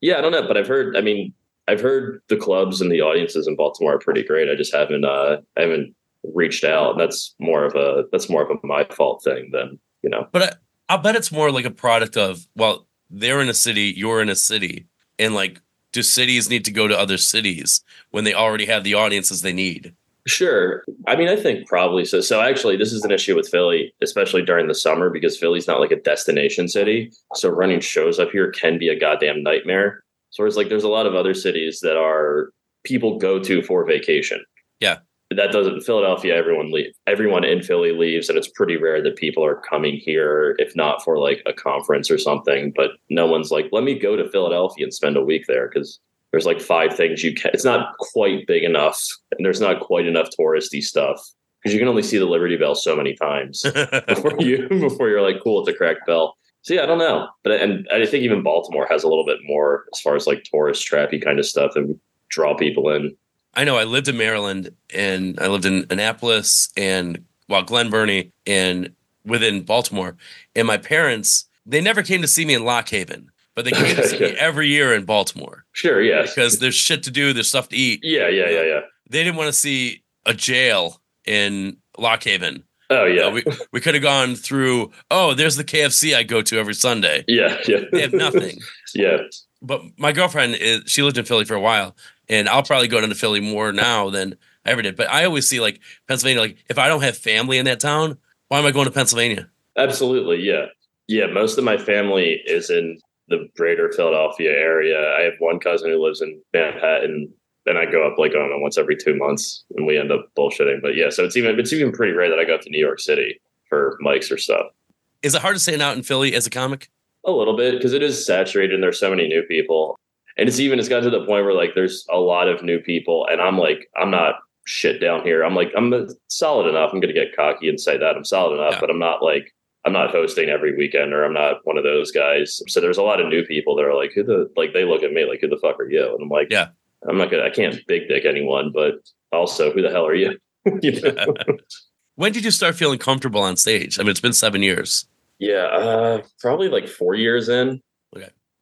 Speaker 3: yeah, I don't know, but I've heard. I mean, I've heard the clubs and the audiences in Baltimore are pretty great. I just haven't, uh, I haven't reached out, and that's more of a that's more of a my fault thing than you know.
Speaker 1: But I, I'll bet it's more like a product of well, they're in a city, you're in a city, and like, do cities need to go to other cities when they already have the audiences they need?
Speaker 3: Sure. I mean, I think probably so. So actually, this is an issue with Philly, especially during the summer, because Philly's not like a destination city. So running shows up here can be a goddamn nightmare. So it's like there's a lot of other cities that are people go to for vacation.
Speaker 1: Yeah.
Speaker 3: That doesn't Philadelphia, everyone leave everyone in Philly leaves, and it's pretty rare that people are coming here, if not for like a conference or something. But no one's like, let me go to Philadelphia and spend a week there because there's like five things you can. It's not quite big enough, and there's not quite enough touristy stuff because you can only see the Liberty Bell so many times before you before you're like, cool, it's a cracked bell. So yeah, I don't know, but and I think even Baltimore has a little bit more as far as like tourist trappy kind of stuff and draw people in.
Speaker 1: I know I lived in Maryland and I lived in Annapolis and well Glen Burnie and within Baltimore. And my parents, they never came to see me in Lock Haven, but they came to see me every year in Baltimore
Speaker 3: Sure, yes,
Speaker 1: because there's shit to do, there's stuff to eat.
Speaker 3: yeah, yeah, yeah, yeah.
Speaker 1: They didn't want to see a jail in Lock Haven.
Speaker 3: Oh yeah,
Speaker 1: know, we we could have gone through. Oh, there's the KFC I go to every Sunday.
Speaker 3: yeah, yeah.
Speaker 1: They have nothing.
Speaker 3: yeah,
Speaker 1: but my girlfriend is she lived in Philly for a while, and I'll probably go down to Philly more now than I ever did. But I always see like Pennsylvania, like if I don't have family in that town, why am I going to Pennsylvania?
Speaker 3: Absolutely, yeah, yeah. Most of my family is in the greater Philadelphia area. I have one cousin who lives in Manhattan, and I go up like I don't know once every two months, and we end up bullshitting. But yeah, so it's even it's even pretty rare that I go up to New York City for mics or stuff.
Speaker 1: Is it hard to stand out in Philly as a comic?
Speaker 3: A little bit because it is saturated, and there's so many new people, and it's even it's gotten to the point where like there's a lot of new people, and I'm like I'm not shit down here. I'm like I'm solid enough. I'm going to get cocky and say that I'm solid enough,
Speaker 1: Yeah.
Speaker 3: but I'm not like I'm not hosting every weekend or I'm not one of those guys. So there's a lot of new people that are like, who the like they look at me like, who the fuck are you? And I'm like,
Speaker 1: Yeah.
Speaker 3: I'm not gonna I can't big dick anyone, but also who the hell are you? You?
Speaker 1: When did you start feeling comfortable on stage? I mean, it's been seven years.
Speaker 3: yeah, uh, probably like four years in.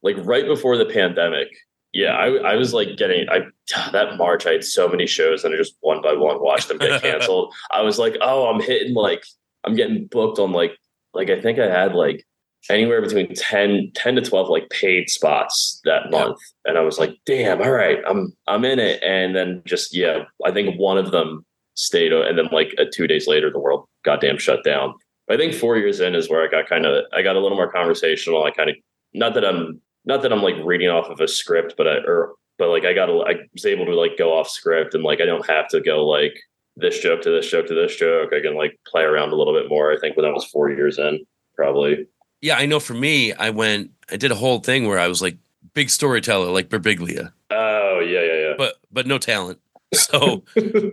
Speaker 3: Like right before the pandemic. yeah, I, I was like getting I that March I had so many shows and I just one by one watched them get canceled. I was like, oh, I'm hitting like I'm getting booked on like like I think I had like anywhere between 10, 10 to 12 like paid spots that month. And I was like, damn, all right, I'm I'm in it. And then just yeah, I think one of them stayed and then like uh, two days later the world goddamn shut down. I think four years in is where I got kind of I got a little more conversational. I kind of not that I'm not that I'm like reading off of a script, but I or but like I got to I was able to like go off script and like I don't have to go like this joke to this joke to this joke. I can like play around a little bit more. I think when I was four years in, probably.
Speaker 1: Yeah, I know. For me, I went. I did a whole thing where I was like big storyteller, like Birbiglia.
Speaker 3: Oh yeah, yeah, yeah.
Speaker 1: But but no talent. So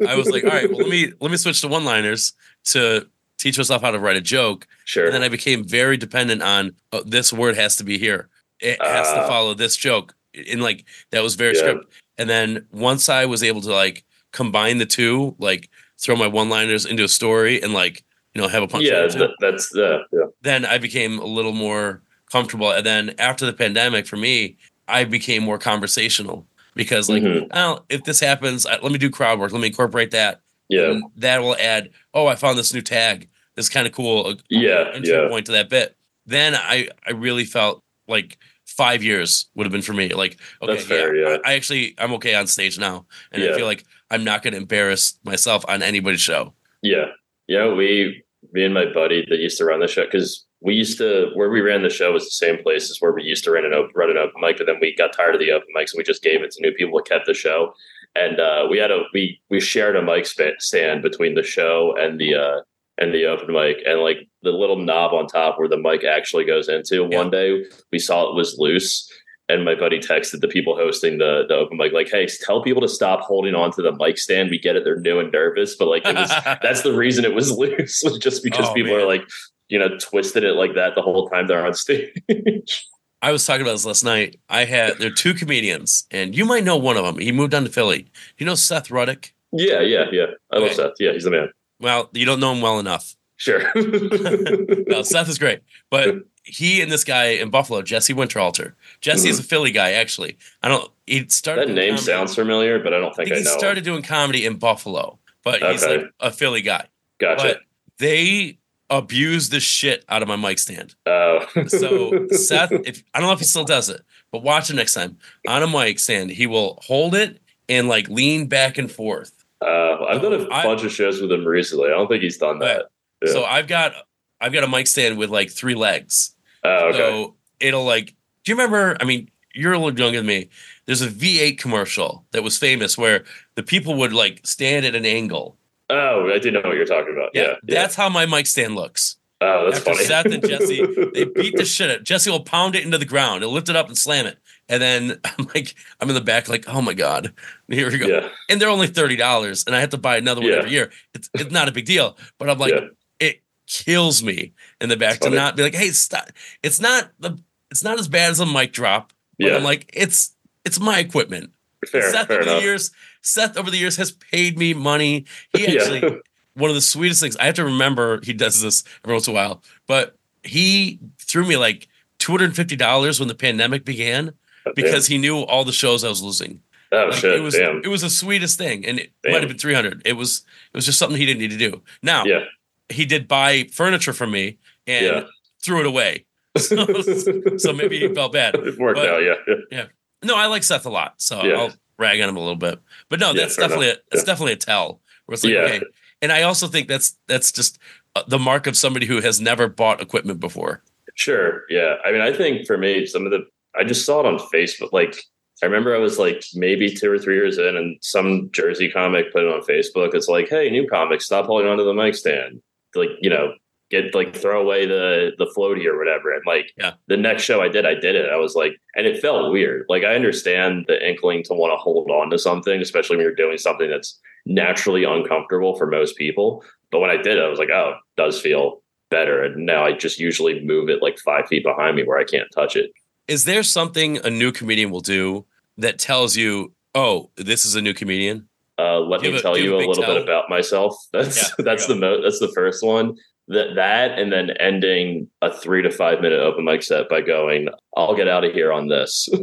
Speaker 1: I was like, all right, well, let me let me switch to one liners to teach myself how to write a joke.
Speaker 3: Sure.
Speaker 1: And then I became very dependent on oh, this word has to be here. It has uh, to follow this joke. In like that was very yeah. script. And then once I was able to like combine the two, like throw my one liners into a story and like, you know, have a punch.
Speaker 3: Yeah, that, that's the yeah.
Speaker 1: Then I became a little more comfortable. And then after the pandemic, for me, I became more conversational because like, mm-hmm. oh, if this happens, let me do crowd work. Let me incorporate that.
Speaker 3: Yeah,
Speaker 1: and that will add. Oh, I found this new tag. It's kind of cool.
Speaker 3: Yeah, entry yeah.
Speaker 1: point to that bit. Then I I really felt like five years would have been for me. Like, okay, fair, yeah, yeah. I, I, actually I'm okay on stage now, and yeah. I feel like I'm not going to embarrass myself on anybody's show.
Speaker 3: Yeah, yeah. We, me and my buddy that used to run the show, because we used to where we ran the show was the same place as where we used to run an open run an open mic, but then we got tired of the open mics and we just gave it to new people that kept the show. And uh, we had a we we shared a mic stand between the show and the uh, and the open mic and like the little knob on top where the mic actually goes into. Yeah. One day we saw it was loose. And my buddy texted the people hosting the, the open mic, like, hey, tell people to stop holding on to the mic stand. We get it, they're new and nervous, but like it was that's the reason it was loose, was just because oh, people man. are like, you know, twisted it like that the whole time they're on stage.
Speaker 1: I was talking about this last night. I had there are two comedians, and you might know one of them. He moved down to Philly. You know Seth Ruddick?
Speaker 3: Yeah, yeah, yeah. I okay. love Seth. Yeah, he's the man.
Speaker 1: Well, you don't know him well enough.
Speaker 3: Sure.
Speaker 1: no, Seth is great, but he and this guy in Buffalo, Jesse Winterhalter. Jesse mm-hmm. is a Philly guy, actually. I don't. He started.
Speaker 3: That name comedy. sounds familiar, but I don't think I, think
Speaker 1: I
Speaker 3: know.
Speaker 1: He started doing comedy in Buffalo, but okay. he's like a Philly guy.
Speaker 3: Gotcha.
Speaker 1: But they abuse the shit out of my mic stand.
Speaker 3: Oh.
Speaker 1: so Seth, if I don't know if he still does it, but watch it next time on a mic stand. He will hold it and like lean back and forth
Speaker 3: uh, I've done a I, bunch of shows with him recently. I don't think he's done that.
Speaker 1: Yeah. So I've got I've got a mic stand with like three legs.
Speaker 3: Oh, okay.
Speaker 1: So it'll like. Do you remember? I mean, you're a little younger than me. There's a V8 commercial that was famous where the people would like stand at an angle.
Speaker 3: Oh, I didn't know what you're talking about. Yeah, yeah.
Speaker 1: that's how my mic stand looks.
Speaker 3: Oh, that's
Speaker 1: After
Speaker 3: funny.
Speaker 1: Seth and Jesse, they beat the shit out. Jesse will pound it into the ground. He'll lift it up and slam it. And then I'm like, I'm in the back, like, oh my god, here we go.
Speaker 3: Yeah.
Speaker 1: And they're only thirty dollars, and I have to buy another one yeah. every year. It's it's not a big deal, but I'm like, yeah. it kills me in the back to not be like, hey, stop. It's not the, it's not as bad as a mic drop. But yeah. I'm like, it's it's my equipment.
Speaker 3: Fair,
Speaker 1: Seth
Speaker 3: fair
Speaker 1: over
Speaker 3: enough.
Speaker 1: the years, Seth over the years has paid me money. He actually. yeah. One of the sweetest things I have to remember, he does this every once in a while, but he threw me like two hundred and fifty dollars when the pandemic began because he knew all the shows I was losing.
Speaker 3: Oh like, shit!
Speaker 1: It was
Speaker 3: damn.
Speaker 1: it was the sweetest thing, and it damn. might have been three hundred. It was it was just something he didn't need to do. Now,
Speaker 3: yeah.
Speaker 1: he did buy furniture from me and yeah. threw it away. So, so, maybe he felt bad.
Speaker 3: It worked but, out, yeah, yeah,
Speaker 1: yeah. No, I like Seth a lot, so yeah. I'll rag on him a little bit. But no, that's definitely a, that's definitely a tell. Where it's like, okay. And I also think that's that's just uh, the mark of somebody who has never bought equipment before.
Speaker 3: Sure. Yeah. I mean, I think for me, some of the I just saw it on Facebook. Like I remember I was like maybe two or three years in, and some Jersey comic put it on Facebook. It's like, hey, new comic, stop holding onto the mic stand. Like, you know, get like throw away the the floaty or whatever. And like
Speaker 1: yeah.
Speaker 3: the next show I did, I did it. I was like, and it felt weird. Like I understand the inkling to want to hold on to something, especially when you're doing something that's naturally uncomfortable for most people. But when I did it, I was like, oh, it does feel better. And now I just usually move it like five feet behind me where I can't touch it.
Speaker 1: Is there something a new comedian will do that tells you, oh, this is a new comedian?
Speaker 3: Uh, let me a, tell you a, a little tell? bit about myself. That's yeah, that's the mo- that's the first one. That that and then ending a three to five minute open mic set by going, I'll get out of here on this.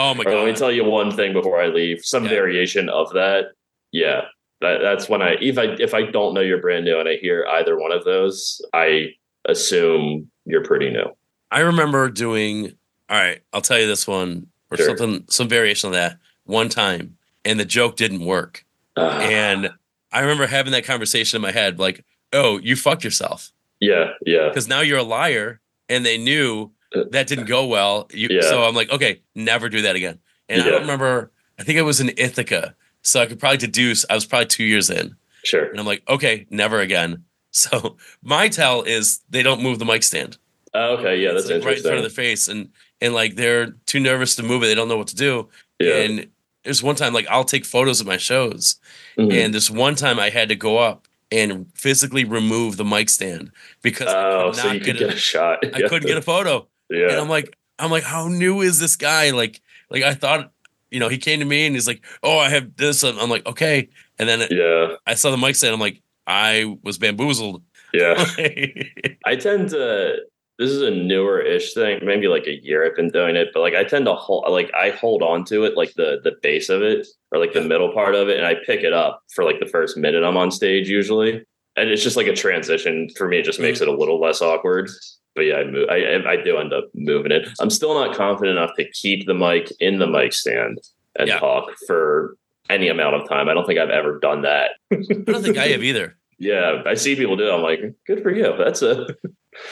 Speaker 1: Oh my
Speaker 3: or let me tell you one thing before I leave. Some
Speaker 1: Yeah.
Speaker 3: variation of that. Yeah. That, that's when I if I if I don't know you're brand new and I hear either one of those, I assume you're pretty new.
Speaker 1: I remember doing. All right, I'll tell you this one or
Speaker 3: Sure.
Speaker 1: something, some variation of that one time, and the joke didn't work.
Speaker 3: Ah,
Speaker 1: And I remember having that conversation in my head, like, "Oh, you fucked yourself,"
Speaker 3: yeah, yeah.
Speaker 1: because now you're a liar, and they knew that didn't go well. You,
Speaker 3: Yeah.
Speaker 1: So I'm like, okay, never do that again. And I
Speaker 3: Yeah.
Speaker 1: don't remember. I think it was in Ithaca, so I could probably deduce. I was probably two years in,
Speaker 3: Sure.
Speaker 1: and I'm like, okay, never again. So my tell is they don't move the mic stand.
Speaker 3: Oh, okay, yeah, that's
Speaker 1: like, right in front of the face, and and like they're too nervous to move it. They don't know what to do.
Speaker 3: yeah.
Speaker 1: And there's one time like I'll take photos of my shows,
Speaker 3: Mhm.
Speaker 1: and this one time I had to go up and physically remove the mic stand because I
Speaker 3: oh,
Speaker 1: could
Speaker 3: so
Speaker 1: not
Speaker 3: you
Speaker 1: get,
Speaker 3: could get
Speaker 1: a,
Speaker 3: a shot.
Speaker 1: I couldn't get a photo,
Speaker 3: Yeah.
Speaker 1: and I'm like I'm like how new is this guy? Like like I thought. You know, he came to me and he's like, "Oh, I have this." And I'm like, "Okay." And then
Speaker 3: Yeah.
Speaker 1: I saw the mic stand. I'm like, I was bamboozled.
Speaker 3: Yeah. I tend to. This is a newer ish thing. Maybe like a year I've been doing it, but like I tend to hold, like I hold on to it, like the the base of it or like the middle part of it, and I pick it up for like the first minute I'm on stage usually, and it's just like a transition for me. It just makes mm. it a little less awkward. But yeah, I, move, I I do end up moving it. I'm still not confident enough to keep the mic in the mic stand and
Speaker 1: Yeah.
Speaker 3: talk for any amount of time. I don't think I've ever done that.
Speaker 1: I don't think I have either.
Speaker 3: Yeah, I see people do. it. I'm like, good for you. That's a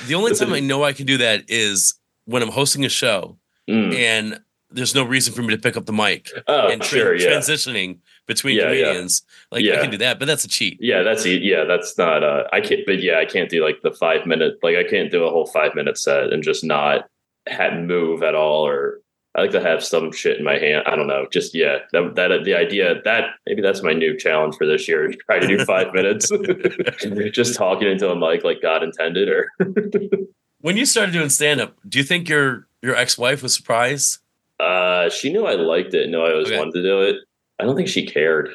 Speaker 1: The only time I know I can do that is when I'm hosting a show
Speaker 3: Mm.
Speaker 1: and there's no reason for me to pick up the mic
Speaker 3: Oh,
Speaker 1: and tra-
Speaker 3: sure, yeah,
Speaker 1: transitioning between
Speaker 3: Yeah, yeah.
Speaker 1: comedians. Like I can do that, but that's a cheat.
Speaker 3: yeah. That's yeah. That's not. Uh, I can't. But yeah, I can't do like the five minute. Like I can't do a whole five minute set and just not have move at all. Or I like to have some shit in my hand. I don't know. Just yeah. That that the idea that maybe that's my new challenge for this year. Try to do five minutes, just talking into a mic like God intended. Or
Speaker 1: When you started doing stand up, do you think your your ex wife was surprised?
Speaker 3: uh, she knew I liked it. Knew I always
Speaker 1: Okay.
Speaker 3: wanted to do it. I don't think she cared.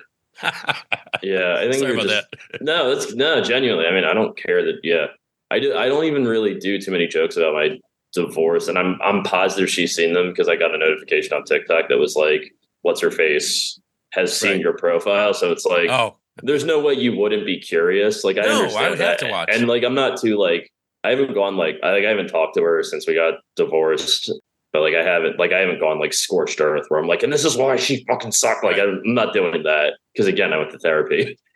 Speaker 3: Yeah, I think
Speaker 1: Sorry
Speaker 3: we
Speaker 1: about
Speaker 3: just,
Speaker 1: that.
Speaker 3: No, that's no, genuinely. I mean, I don't care that. Yeah, I do. I don't even really do too many jokes about my divorce, and I'm I'm positive she's seen them because I got a notification on TikTok that was like, "What's her face has seen
Speaker 1: Right.
Speaker 3: your profile." So it's like,
Speaker 1: Oh,
Speaker 3: there's no way you wouldn't be curious. Like, I
Speaker 1: No, I
Speaker 3: understand
Speaker 1: would have
Speaker 3: that.
Speaker 1: to watch.
Speaker 3: and like, I'm not too like. I haven't gone like I like I haven't talked to her since we got divorced. But like I haven't like I haven't gone like scorched earth where I'm like, and this is why she fucking sucked. Like I'm not doing that because again I went to therapy.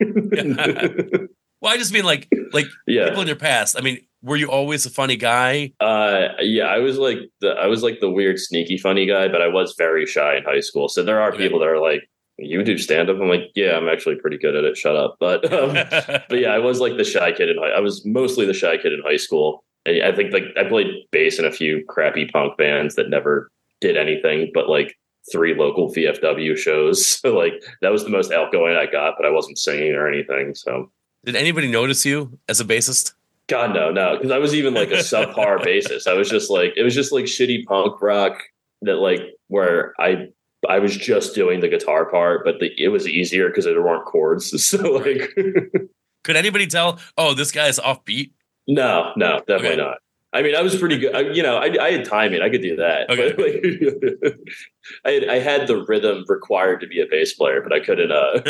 Speaker 1: well, I just mean like like
Speaker 3: yeah,
Speaker 1: people in your past. I mean, were you always a funny guy?
Speaker 3: Uh, yeah, I was like the I was like the weird, sneaky, funny guy, but I was very shy in high school. So there are
Speaker 1: Okay.
Speaker 3: people that are like, "You do stand up." I'm like, "Yeah, I'm actually pretty good at it. Shut up." But um, but yeah, I was like the shy kid in high. I was mostly the shy kid in high school. And I think like I played bass in a few crappy punk bands that never did anything, but like three local VFW shows. So like that was the most outgoing I got, but I wasn't singing or anything. So
Speaker 1: Did anybody notice you as a bassist?
Speaker 3: God no, no, because I was even like a subpar bassist. I was just like it was just like shitty punk rock that like where I I was just doing the guitar part, but the, it was easier because there weren't chords. So like
Speaker 1: Could anybody tell? Oh, this guy is offbeat.
Speaker 3: no, no, definitely
Speaker 1: Okay.
Speaker 3: not. I mean, I was pretty good. I, you know, I, I had timing. I could do that.
Speaker 1: Okay.
Speaker 3: Like, I had I had the rhythm required to be a bass player, but I couldn't. Uh,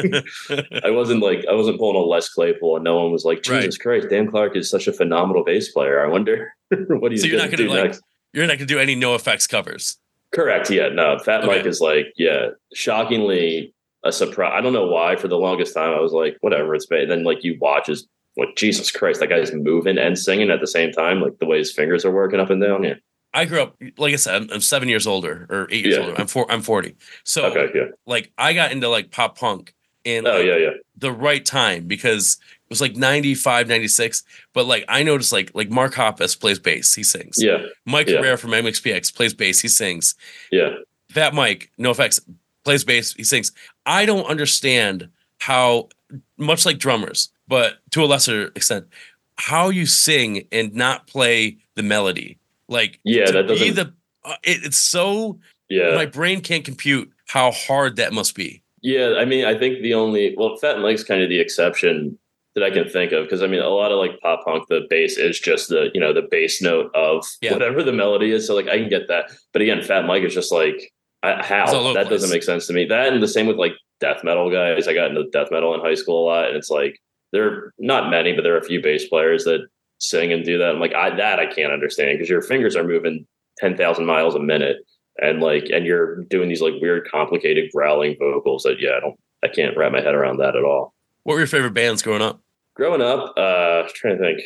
Speaker 3: I wasn't like I wasn't pulling a Les Claypool, and no one was like,
Speaker 1: Right.
Speaker 3: "Jesus Christ, Dan Clark is such a phenomenal bass player." I wonder what he's
Speaker 1: So you're
Speaker 3: going
Speaker 1: not
Speaker 3: to
Speaker 1: gonna,
Speaker 3: do
Speaker 1: like-
Speaker 3: next.
Speaker 1: You're not gonna do any NOFX covers.
Speaker 3: Correct. Yeah. No, Fat
Speaker 1: Okay.
Speaker 3: Mike is like, yeah, shockingly a surprise. I don't know why. For the longest time, I was like, whatever, it's bad. Then like you watch is like Jesus Christ, that guy's moving and singing at the same time, like the way his fingers are working up and down. Yeah.
Speaker 1: I grew up, like I said, I'm, seven years older or eight years
Speaker 3: Yeah.
Speaker 1: older. I'm four. I'm forty. So
Speaker 3: Okay. Yeah.
Speaker 1: like I got into like pop punk in
Speaker 3: Oh
Speaker 1: like,
Speaker 3: yeah. Yeah.
Speaker 1: the right time because it was like 95, 96. But like I noticed like like Mark Hoppus plays bass, he sings.
Speaker 3: Yeah.
Speaker 1: Mike
Speaker 3: yeah.
Speaker 1: Herrera from MXPX plays bass, he sings.
Speaker 3: Yeah.
Speaker 1: That Mike, NOFX, plays bass, he sings. I don't understand how much like drummers, but to a lesser extent, how you sing and not play the melody. Like
Speaker 3: Yeah, that
Speaker 1: be
Speaker 3: doesn't-
Speaker 1: the uh, it, it's so
Speaker 3: Yeah.
Speaker 1: my brain can't compute how hard that must be.
Speaker 3: Yeah, I mean, I think the only well, Fat Mike's kind of the exception that I can think of because I mean, a lot of like pop punk, the bass is just the you know the bass note of
Speaker 1: Yeah.
Speaker 3: whatever the melody is. So like, I can get that, but again, Fat Mike is just like I, how that
Speaker 1: the
Speaker 3: doesn't make sense to me. That and the same with like death metal guys. I got into death metal in high school a lot, and it's like there are not many, but there are a few bass players that sing and do that. I'm like, I, that I can't understand because your fingers are moving ten thousand miles a minute, and like, and you're doing these like weird, complicated growling vocals that yeah, I don't, I can't wrap my head around that at all.
Speaker 1: What were your favorite bands growing up?
Speaker 3: Growing up, uh, trying to think,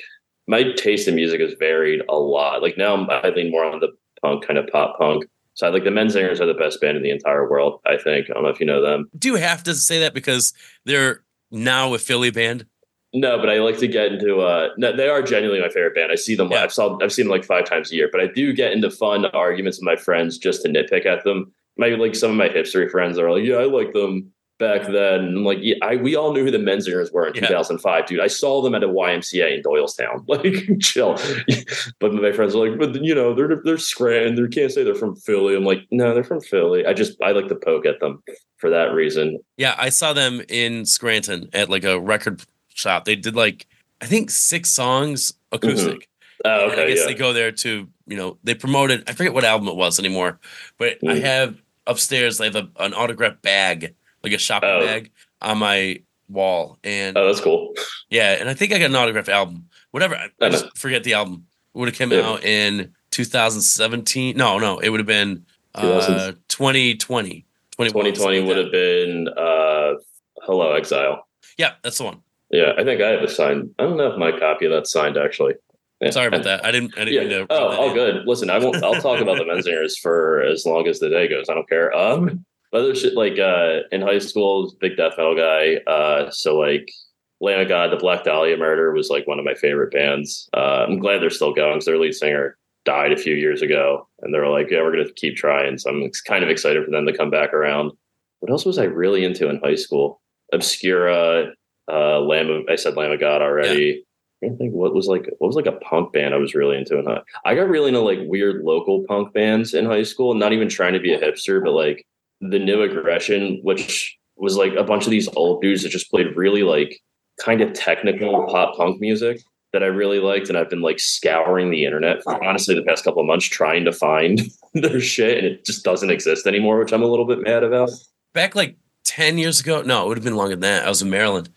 Speaker 3: my taste in music has varied a lot. Like now, I'm, lean more on the punk kind of pop punk. So I like the Menzingers are the best band in the entire world. I think. I don't know if you know them.
Speaker 1: Do you have to say that because they're now a Philly band?
Speaker 3: No, but I like to get into. Uh, no, they are genuinely my favorite band. I see them.
Speaker 1: Yeah.
Speaker 3: I've saw. I've seen them like five times a year. But I do get into fun arguments with my friends just to nitpick at them. My like some of my hipstery friends are like, yeah, I like them back then. And like, yeah, I we all knew who the Menzingers were in
Speaker 1: Yeah.
Speaker 3: 2005, dude. I saw them at a YMCA in Doylestown. Like, chill. but my friends are like, but you know, they're they're Scranton. They can't say they're from Philly. I'm like, no, they're from Philly. I just I like to poke at them for that reason.
Speaker 1: Yeah, I saw them in Scranton at like a record shop. They did like I think six songs acoustic.
Speaker 3: Oh,
Speaker 1: And I guess
Speaker 3: yeah.
Speaker 1: they go there to you know they promoted. I forget what album it was anymore, but I
Speaker 3: Mm.
Speaker 1: have upstairs. I have a, an autograph bag, like a shopping
Speaker 3: Oh.
Speaker 1: bag, on my wall, and
Speaker 3: Oh, that's cool.
Speaker 1: yeah, and I think I got an autograph album. Whatever, I, I just forget the album. It would have come
Speaker 3: Yeah.
Speaker 1: out in 2017. No, no, it would have been uh, 2020.
Speaker 3: 2020 would have been uh Hello Exile.
Speaker 1: Yeah, that's the one.
Speaker 3: Yeah, I think I have a signed. I don't know if my copy of that's signed actually. Yeah.
Speaker 1: Sorry about that. I didn't. I didn't
Speaker 3: Yeah. Oh, all
Speaker 1: in.
Speaker 3: good. Listen, I won't. I'll talk about the Menzingers for as long as the day goes. I don't care. Um, other shit like uh in high school, big death metal guy. Uh, so like Lamb of God, the Black Dahlia Murder was like one of my favorite bands. Uh, I'm glad they're still going because their lead singer died a few years ago, and they're like, yeah, we're gonna keep trying. So I'm kind of excited for them to come back around. What else was I really into in high school? Obscura, uh, Lamb of I said Lamb of God already. I don't think what was like what was like a punk band I was really into in high. I got really into like weird local punk bands in high school. Not even trying to be a hipster, but like the New Aggression, which was like a bunch of these old dudes that just played really like kind of technical pop punk music that I really liked, and I've been like scouring the internet for honestly the past couple of months trying to find their shit, and it just doesn't exist anymore, which I'm a little bit mad about.
Speaker 1: back like 10 years ago no it would have been longer than that i was in maryland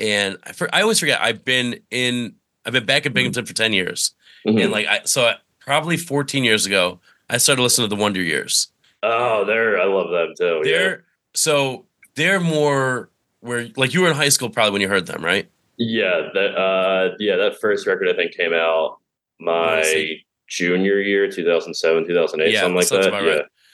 Speaker 1: and I, for, I always forget i've been in i've been back in binghamton for 10 years
Speaker 3: Mhm.
Speaker 1: and like i so probably 14 years ago i started listening to the wonder years
Speaker 3: oh, they're I love them too.
Speaker 1: they're so they're more where like you were in high school probably when you heard them right
Speaker 3: Yeah, that uh yeah, that first record I think came out my junior year, 2007, 2008,
Speaker 1: Yeah,
Speaker 3: something like that.
Speaker 1: about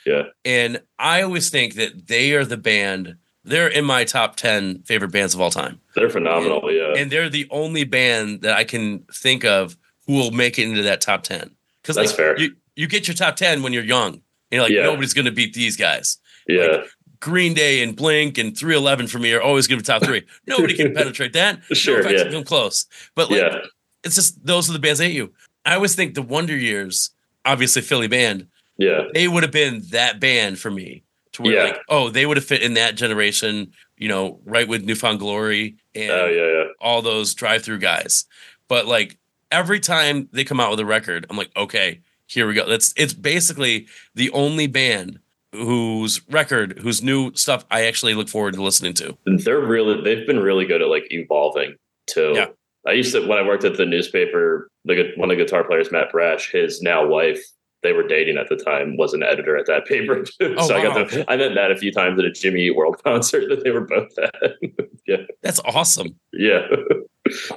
Speaker 3: Yeah.
Speaker 1: right. and i always think that they are the band they're in my top 10 favorite bands of all time
Speaker 3: They're phenomenal, yeah.
Speaker 1: and they're the only band that I can think of who will make it into that top ten. Because
Speaker 3: That's
Speaker 1: like,
Speaker 3: fair.
Speaker 1: You you get your top ten when you're young. You're like
Speaker 3: Yeah.
Speaker 1: nobody's going to beat these guys.
Speaker 3: yeah.
Speaker 1: Green Day and Blink and 311 for me are always going to be top three. Nobody can penetrate that.
Speaker 3: Sure,
Speaker 1: no
Speaker 3: yeah.
Speaker 1: come close. But like,
Speaker 3: yeah.
Speaker 1: it's just those are the bands that hit you. I always think the Wonder Years, obviously Philly band,
Speaker 3: Yeah.
Speaker 1: they would have been that band for me. To where
Speaker 3: Yeah.
Speaker 1: like, oh, they would have fit in that generation. You know, right with New Found Glory and
Speaker 3: Oh yeah, yeah.
Speaker 1: all those Drive-Thru guys. But like every time they come out with a record, I'm like, okay, here we go. That's it's basically the only band whose record, whose new stuff I actually look forward to listening to.
Speaker 3: They're really they've been really good at like evolving too.
Speaker 1: Yeah.
Speaker 3: I used to when I worked at the newspaper, the one of the guitar players, Matt Brasch, his now wife, they were dating at the time, was an editor at that paper too.
Speaker 1: Oh,
Speaker 3: so I
Speaker 1: wow.
Speaker 3: got to I met Matt a few times at a Jimmy Eat World concert that they were both at. yeah.
Speaker 1: That's awesome.
Speaker 3: Yeah.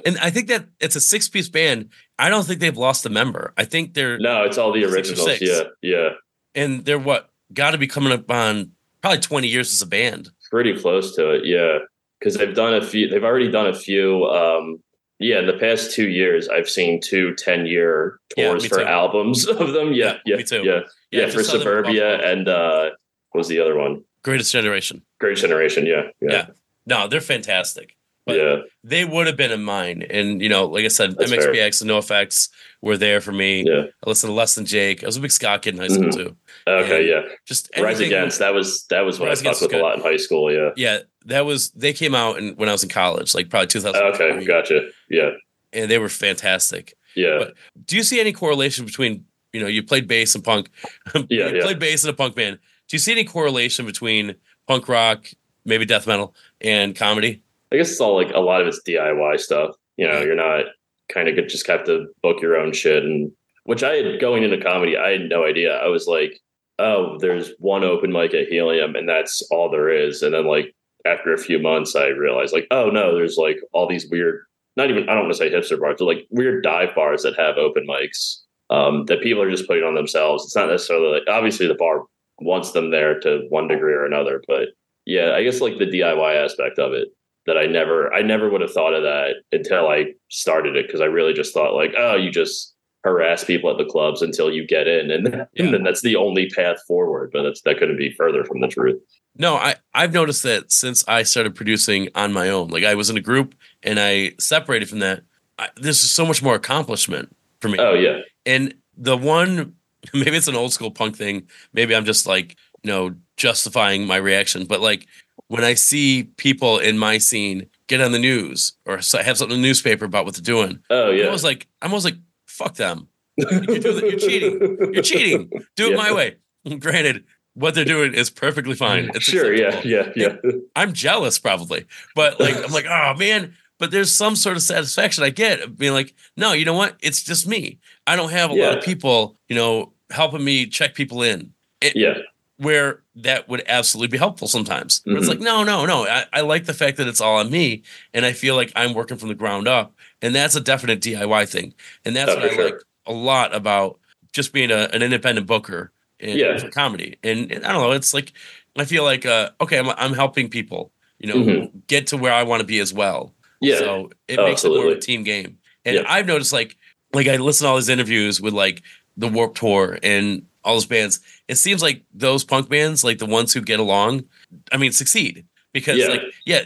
Speaker 1: And I think that it's a six-piece band. I don't think they've lost a member. I think they're
Speaker 3: No, it's all the
Speaker 1: Six
Speaker 3: originals.
Speaker 1: six.
Speaker 3: Yeah, yeah,
Speaker 1: and they're what got to be coming up on probably 20 years as a band.
Speaker 3: pretty close to it. Yeah, because they've done a few. They've already done a few. Um, yeah, in the past two years, I've seen two 10 year tours
Speaker 1: me
Speaker 3: for
Speaker 1: too.
Speaker 3: albums of them. Yeah,
Speaker 1: Yeah,
Speaker 3: yeah,
Speaker 1: me too.
Speaker 3: Yeah, yeah,
Speaker 1: I
Speaker 3: for
Speaker 1: just saw them in
Speaker 3: Suburbia and uh, what was the other one?
Speaker 1: Greatest Generation.
Speaker 3: Greatest Generation. Yeah, yeah,
Speaker 1: Yeah. No, they're fantastic. But
Speaker 3: yeah.
Speaker 1: they would have been in mine. And you know, like I said,
Speaker 3: That's fair.
Speaker 1: MXPX and NOFX were there for me.
Speaker 3: yeah.
Speaker 1: I listened to Less Than Jake. I was a big ska kid in high school
Speaker 3: Mhm.
Speaker 1: too.
Speaker 3: Okay,
Speaker 1: And
Speaker 3: yeah.
Speaker 1: Just
Speaker 3: Rise Against. That was that was what
Speaker 1: Rise
Speaker 3: I fucked with a lot in high school. Yeah.
Speaker 1: Yeah, that was they came out in, when I was in college, like probably 2000.
Speaker 3: Okay, gotcha. Yeah,
Speaker 1: And they were fantastic.
Speaker 3: yeah.
Speaker 1: But- Do you see any correlation between you know you played bass and punk?
Speaker 3: Yeah,
Speaker 1: you
Speaker 3: yeah.
Speaker 1: played bass in a punk band. Do you see any correlation between punk rock, maybe death metal, and comedy?
Speaker 3: I guess it's all like a lot of it's DIY stuff. You know,
Speaker 1: Yeah.
Speaker 3: you're not kind of just have to book your own shit. And which I had going into comedy, I had no idea. I was like, oh, there's one open mic at Helium, and that's all there is. And then like after a few months, I realized like, oh no, there's like all these weird, not even I don't want to say hipster bars, but like weird dive bars that have open mics um, that people are just putting on themselves. It's not necessarily like obviously the bar wants them there to one degree or another, but yeah, I guess like the DIY aspect of it that I never I never would have thought of that until I started it because I really just thought like oh you just harass people at the clubs until you get in and,
Speaker 1: Yeah.
Speaker 3: and then that's the only path forward but that's that couldn't be further from the truth
Speaker 1: No, I I've noticed that since I started producing on my own. Like I was in a group and I separated from that. I, this is so much more accomplishment for me.
Speaker 3: oh yeah
Speaker 1: And the one, maybe it's an old school punk thing. Maybe I'm just like, you know, justifying my reaction. But like when I see people in my scene get on the news or have something in the newspaper about what they're doing,
Speaker 3: oh yeah
Speaker 1: almost like, I'm almost like, fuck them. You're, doing- you're cheating. You're cheating. Do it
Speaker 3: Yeah.
Speaker 1: my way. Granted, what they're doing is perfectly fine. It's
Speaker 3: sure yeah
Speaker 1: acceptable.
Speaker 3: yeah yeah
Speaker 1: I'm jealous probably, but like I'm like, oh man. But there's some sort of satisfaction I get of being like, no, you know what? It's just me. I don't have a lot of people, you know, helping me check people in. It,
Speaker 3: yeah
Speaker 1: Where that would absolutely be helpful sometimes. Where it's like, no, no, no. I, I like the fact that it's all on me, and I feel like I'm working from the ground up, and that's a definite DIY thing, and that's
Speaker 3: Oh,
Speaker 1: what I
Speaker 3: sure.
Speaker 1: like a lot about just being a, an independent booker in,
Speaker 3: Yeah.
Speaker 1: for comedy. And, and I don't know, it's like I feel like uh, okay, I'm I'm helping people, you know,
Speaker 3: Mhm.
Speaker 1: get to where I want to be as well.
Speaker 3: yeah
Speaker 1: So it
Speaker 3: Oh,
Speaker 1: makes it more of a team game. And
Speaker 3: Yeah.
Speaker 1: I've noticed like like I listen to all these interviews with like the Warped Tour and all those bands. It seems like those punk bands, like the ones who get along, I mean, succeed because
Speaker 3: Yeah.
Speaker 1: like yeah,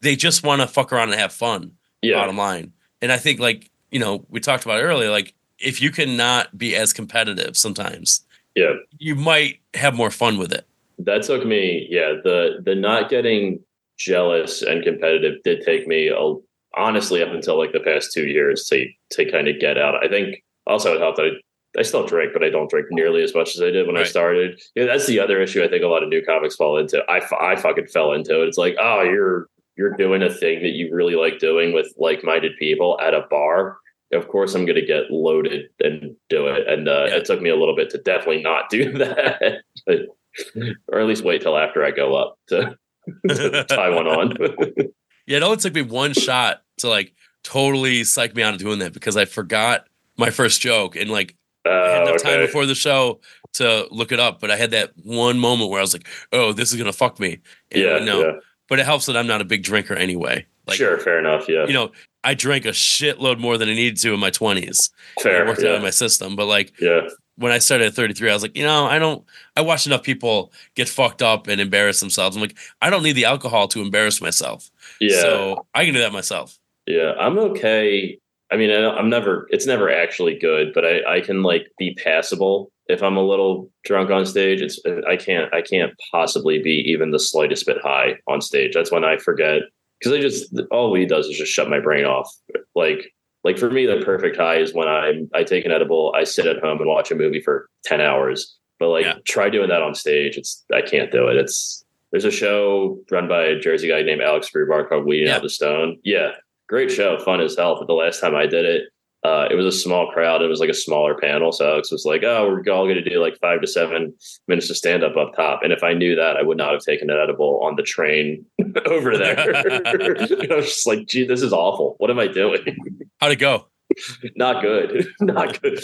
Speaker 1: they just want to fuck around and have fun.
Speaker 3: yeah
Speaker 1: Bottom line, and I think like you know we talked about earlier, like if you cannot be as competitive sometimes,
Speaker 3: yeah
Speaker 1: you might have more fun with it.
Speaker 3: that took me yeah the the not getting jealous and competitive did take me a, honestly up until like the past two years to to kind of get out i think also it helped that I, I still drink but i don't drink nearly as much as i did when i
Speaker 1: Right.
Speaker 3: started yeah that's the other issue i think a lot of new comics fall into i, I fucking fell into it it's like oh you're you're doing a thing that you really like doing with like-minded people at a bar of course i'm going to get loaded and do it and uh,
Speaker 1: Yeah.
Speaker 3: it took me a little bit to definitely not do that but or at least wait till after I go up to, to tie one on.
Speaker 1: Yeah, it only took me one shot to like totally psych me out of doing that because I forgot my first joke and like I had
Speaker 3: Oh,
Speaker 1: enough time before the show to look it up, but I had that one moment where I was like, "Oh, this is gonna fuck me." And
Speaker 3: Yeah,
Speaker 1: no,
Speaker 3: yeah.
Speaker 1: but it helps that I'm not a big drinker anyway. Like,
Speaker 3: sure, fair enough. Yeah,
Speaker 1: you know, I drank a shitload more than I needed to in my 20s.
Speaker 3: fair.
Speaker 1: I worked it out
Speaker 3: Yeah,
Speaker 1: in my system, but like
Speaker 3: yeah,
Speaker 1: when I started at 33, I was like, you know, I don't. I watched enough people get fucked up and embarrass themselves. I'm like, I don't need the alcohol to embarrass myself.
Speaker 3: yeah,
Speaker 1: So I can do that myself.
Speaker 3: yeah. I'm okay. I mean, I- I'm never. It's never actually good, but I, I can like be passable if I'm a little drunk on stage. It's I can't. I can't possibly be even the slightest bit high on stage. That's when I forget because I just all weed does is just shut my brain off. Like like for me, the perfect high is when I'm, I take an edible, I sit at home and watch a movie for ten hours. But like
Speaker 1: Yeah.
Speaker 3: try doing that on stage. It's I can't do it. It's there's a show run by a Jersey guy named Alex Brubar called Weeding
Speaker 1: Yeah.
Speaker 3: Out the Stone. Yeah, great show, fun as hell. But the last time I did it, uh, it was a small crowd. It was like a smaller panel. So Alex was like, "Oh, we're all going to do like five to seven minutes of stand up up top." And if I knew that, I would not have taken an edible on the train over there. I was just like, "Gee, this is awful. What am I doing?"
Speaker 1: How'd it go?
Speaker 3: not good not good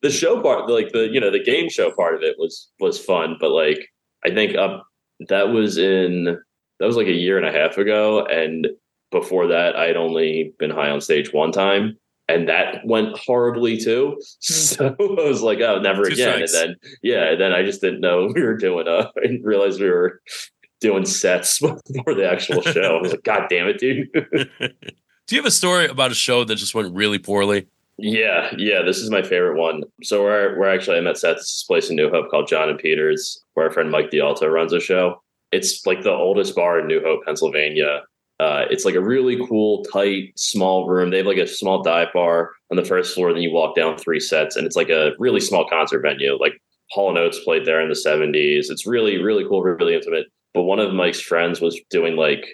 Speaker 3: the show part like the you know the game show part of it was was fun but like i think up that was in that was like a year and a half ago and before that i'd only been high on stage one time and that went horribly too so i was like oh never
Speaker 1: Two
Speaker 3: again
Speaker 1: strikes.
Speaker 3: and then yeah and then i just didn't know we were doing uh i didn't realize we were doing sets before the actual show i was like god damn it dude
Speaker 1: Do you have a story about a show that just went really poorly?
Speaker 3: Yeah, yeah, this is my favorite one. So we're we're actually I met Seth at this place in New Hope called John and Peters, where our friend Mike D'Alto runs a show. It's like the oldest bar in New Hope, Pennsylvania. Uh, it's like a really cool, tight, small room. They have like a small dive bar on the first floor. Then you walk down three sets, and it's like a really small concert venue, like Hall and Oates played there in the 70s. It's really, really cool, really intimate. But one of Mike's friends was doing like,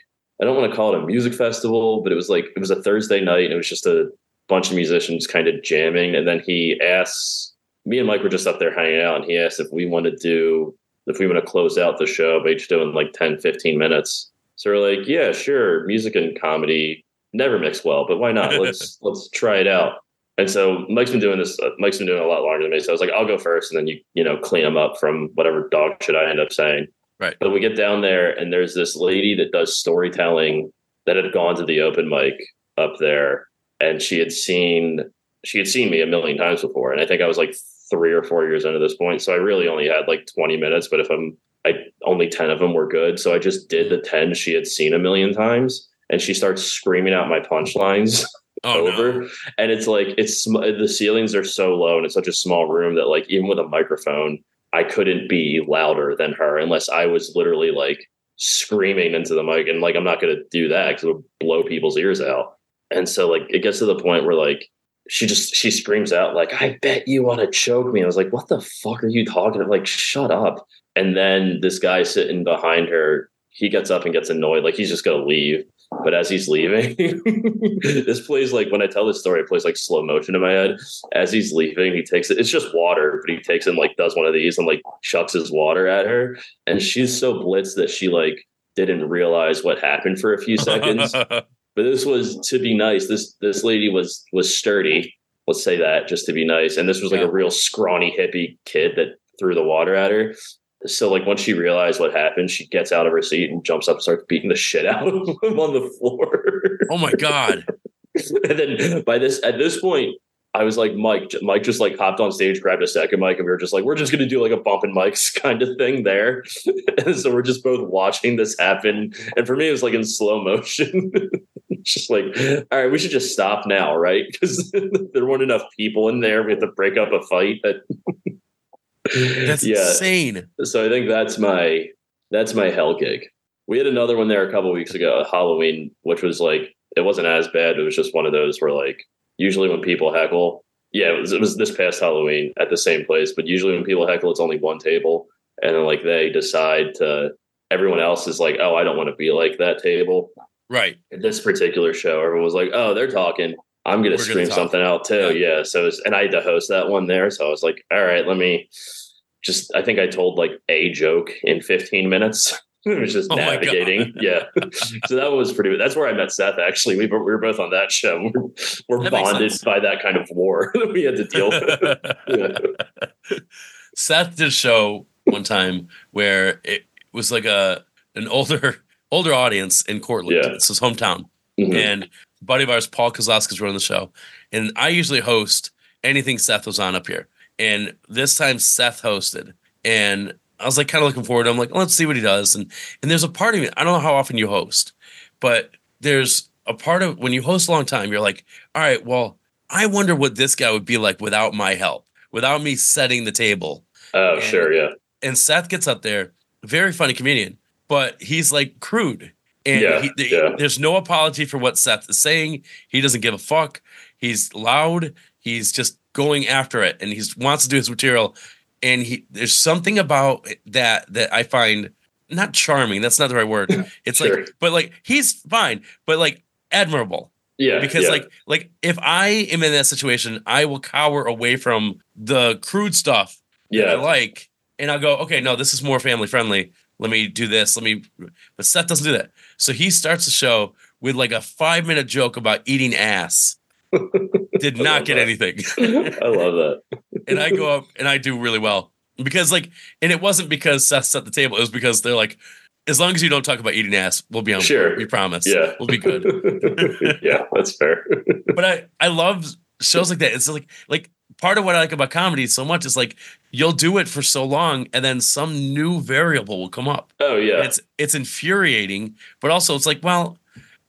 Speaker 3: I don't want to call it a music festival, but it was like, it was a Thursday night and it was just a bunch of musicians kind of jamming. And then he asks, me and Mike were just up there hanging out and he asked if we want to do, if we want to close out the show by each doing like 10, 15 minutes. So we're like, yeah, sure. Music and comedy never mix well, but why not? Let's, let's try it out. And so Mike's been doing this. Uh, Mike's been doing it a lot longer than me. So I was like, I'll go first, and then you you know clean them up from whatever dog shit I end up saying.
Speaker 1: Right.
Speaker 3: But we get down there, and there's this lady that does storytelling that had gone to the open mic up there, and she had seen she had seen me a million times before, and I think I was like three or four years into this point, so I really only had like 20 minutes. But if I'm I only 10 of them were good, so I just did the mm. 10 she had seen a million times, and she starts screaming out my punchlines.
Speaker 1: Oh,
Speaker 3: over.
Speaker 1: No.
Speaker 3: and it's like it's sm- the ceilings are so low and it's such a small room that like even with a microphone i couldn't be louder than her unless i was literally like screaming into the mic. And like i'm not going to do that because it would blow people's ears out. And so like it gets to the point where like she just she screams out like i bet you want to choke me. I was like what the fuck are you talking about like shut up and then this guy sitting behind her he gets up and gets annoyed like he's just to leave but as he's leaving, this plays like when I tell this story, it plays like slow motion in my head. As he's leaving, he takes it. It's just water, but he takes and like does one of these and like chucks his water at her, and she's so blitzed that she like didn't realize what happened for a few seconds. but this was to be nice. This this lady was was sturdy. Let's say that just to be nice. And this was like
Speaker 1: Yeah.
Speaker 3: a real scrawny hippie kid that threw the water at her. So like once she realized what happened, she gets out of her seat and jumps up and starts beating the shit out of him on the floor.
Speaker 1: oh my god.
Speaker 3: and then by this at this point, I was like, Mike, Mike just like hopped on stage, grabbed a second mic, and we were just like, we're just gonna do like a bump and mics kind of thing there. and so we're just both watching this happen. And for me, it was like in slow motion. It's just like, all right, we should just stop now, right? Because there weren't enough people in there. We have to break up a fight. That
Speaker 1: That's
Speaker 3: yeah.
Speaker 1: insane.
Speaker 3: So I think that's my that's my hell gig. We had another one there a couple weeks ago, Halloween, which was like it wasn't as bad. It was just one of those where like usually when people heckle, yeah, it was, it was this past Halloween at the same place, but usually when people heckle, it's only one table, and then like they decide to. Everyone else is like, oh, I don't want to be like that table.
Speaker 1: Right.
Speaker 3: At this particular show, everyone was like, oh, they're talking. I'm gonna
Speaker 1: We're gonna
Speaker 3: scream something out too. Yeah. So, it's, and I had to host that one there, so I was like, all right, let me just. I think I told like a joke in 15 minutes. it was just
Speaker 1: Oh
Speaker 3: navigating. Yeah. so that was pretty. That's where I met Seth. Actually, we were, we were both on that show. We're, we're
Speaker 1: That
Speaker 3: bonded by that kind of war that we had to deal with. Yeah.
Speaker 1: Seth did a show one time where it was like a an older older audience in Cortland.
Speaker 3: Yeah.
Speaker 1: It's his hometown.
Speaker 3: Mhm.
Speaker 1: And buddy of ours, Paul Kozlowski's running the show. And I usually host anything Seth was on up here. And this time Seth hosted. And I was like kind of looking forward. I'm like, let's see what he does. And and there's a part of me, I don't know how often you host, but there's a part of when you host a long time, you're like, all right, well, I wonder what this guy would be like without my help, without me setting the table.
Speaker 3: Oh, sure. Yeah.
Speaker 1: And Seth gets up there, very funny comedian, but he's like crude. And
Speaker 3: Yeah,
Speaker 1: he, he-
Speaker 3: yeah.
Speaker 1: there's no apology for what Seth is saying. He doesn't give a fuck. He's loud. He's just going after it, and he wants to do his material. And he there's something about that that I find not charming. That's not the right word. It's
Speaker 3: Sure.
Speaker 1: like, but like he's fine, but like admirable
Speaker 3: Yeah.
Speaker 1: because
Speaker 3: yeah.
Speaker 1: like like if I am in that situation, I will cower away from the crude stuff that I like, and I'll go, okay, no, this is more family friendly. Let me do this. Let me. But Seth doesn't do that. So he starts the show with like a five minute joke about eating ass. Did not get
Speaker 3: that.
Speaker 1: anything.
Speaker 3: I love that.
Speaker 1: and I go up and I do really well because like, and it wasn't because Seth set the table. It was because they're like, as long as you don't talk about eating ass, we'll be on.
Speaker 3: Sure.
Speaker 1: we promise.
Speaker 3: Yeah.
Speaker 1: we'll be good.
Speaker 3: yeah, that's fair.
Speaker 1: but I I love shows like that. It's like like part of what I like about comedy so much is like you'll do it for so long and then some new variable will come up.
Speaker 3: Oh yeah.
Speaker 1: It's it's infuriating, but also it's like, well,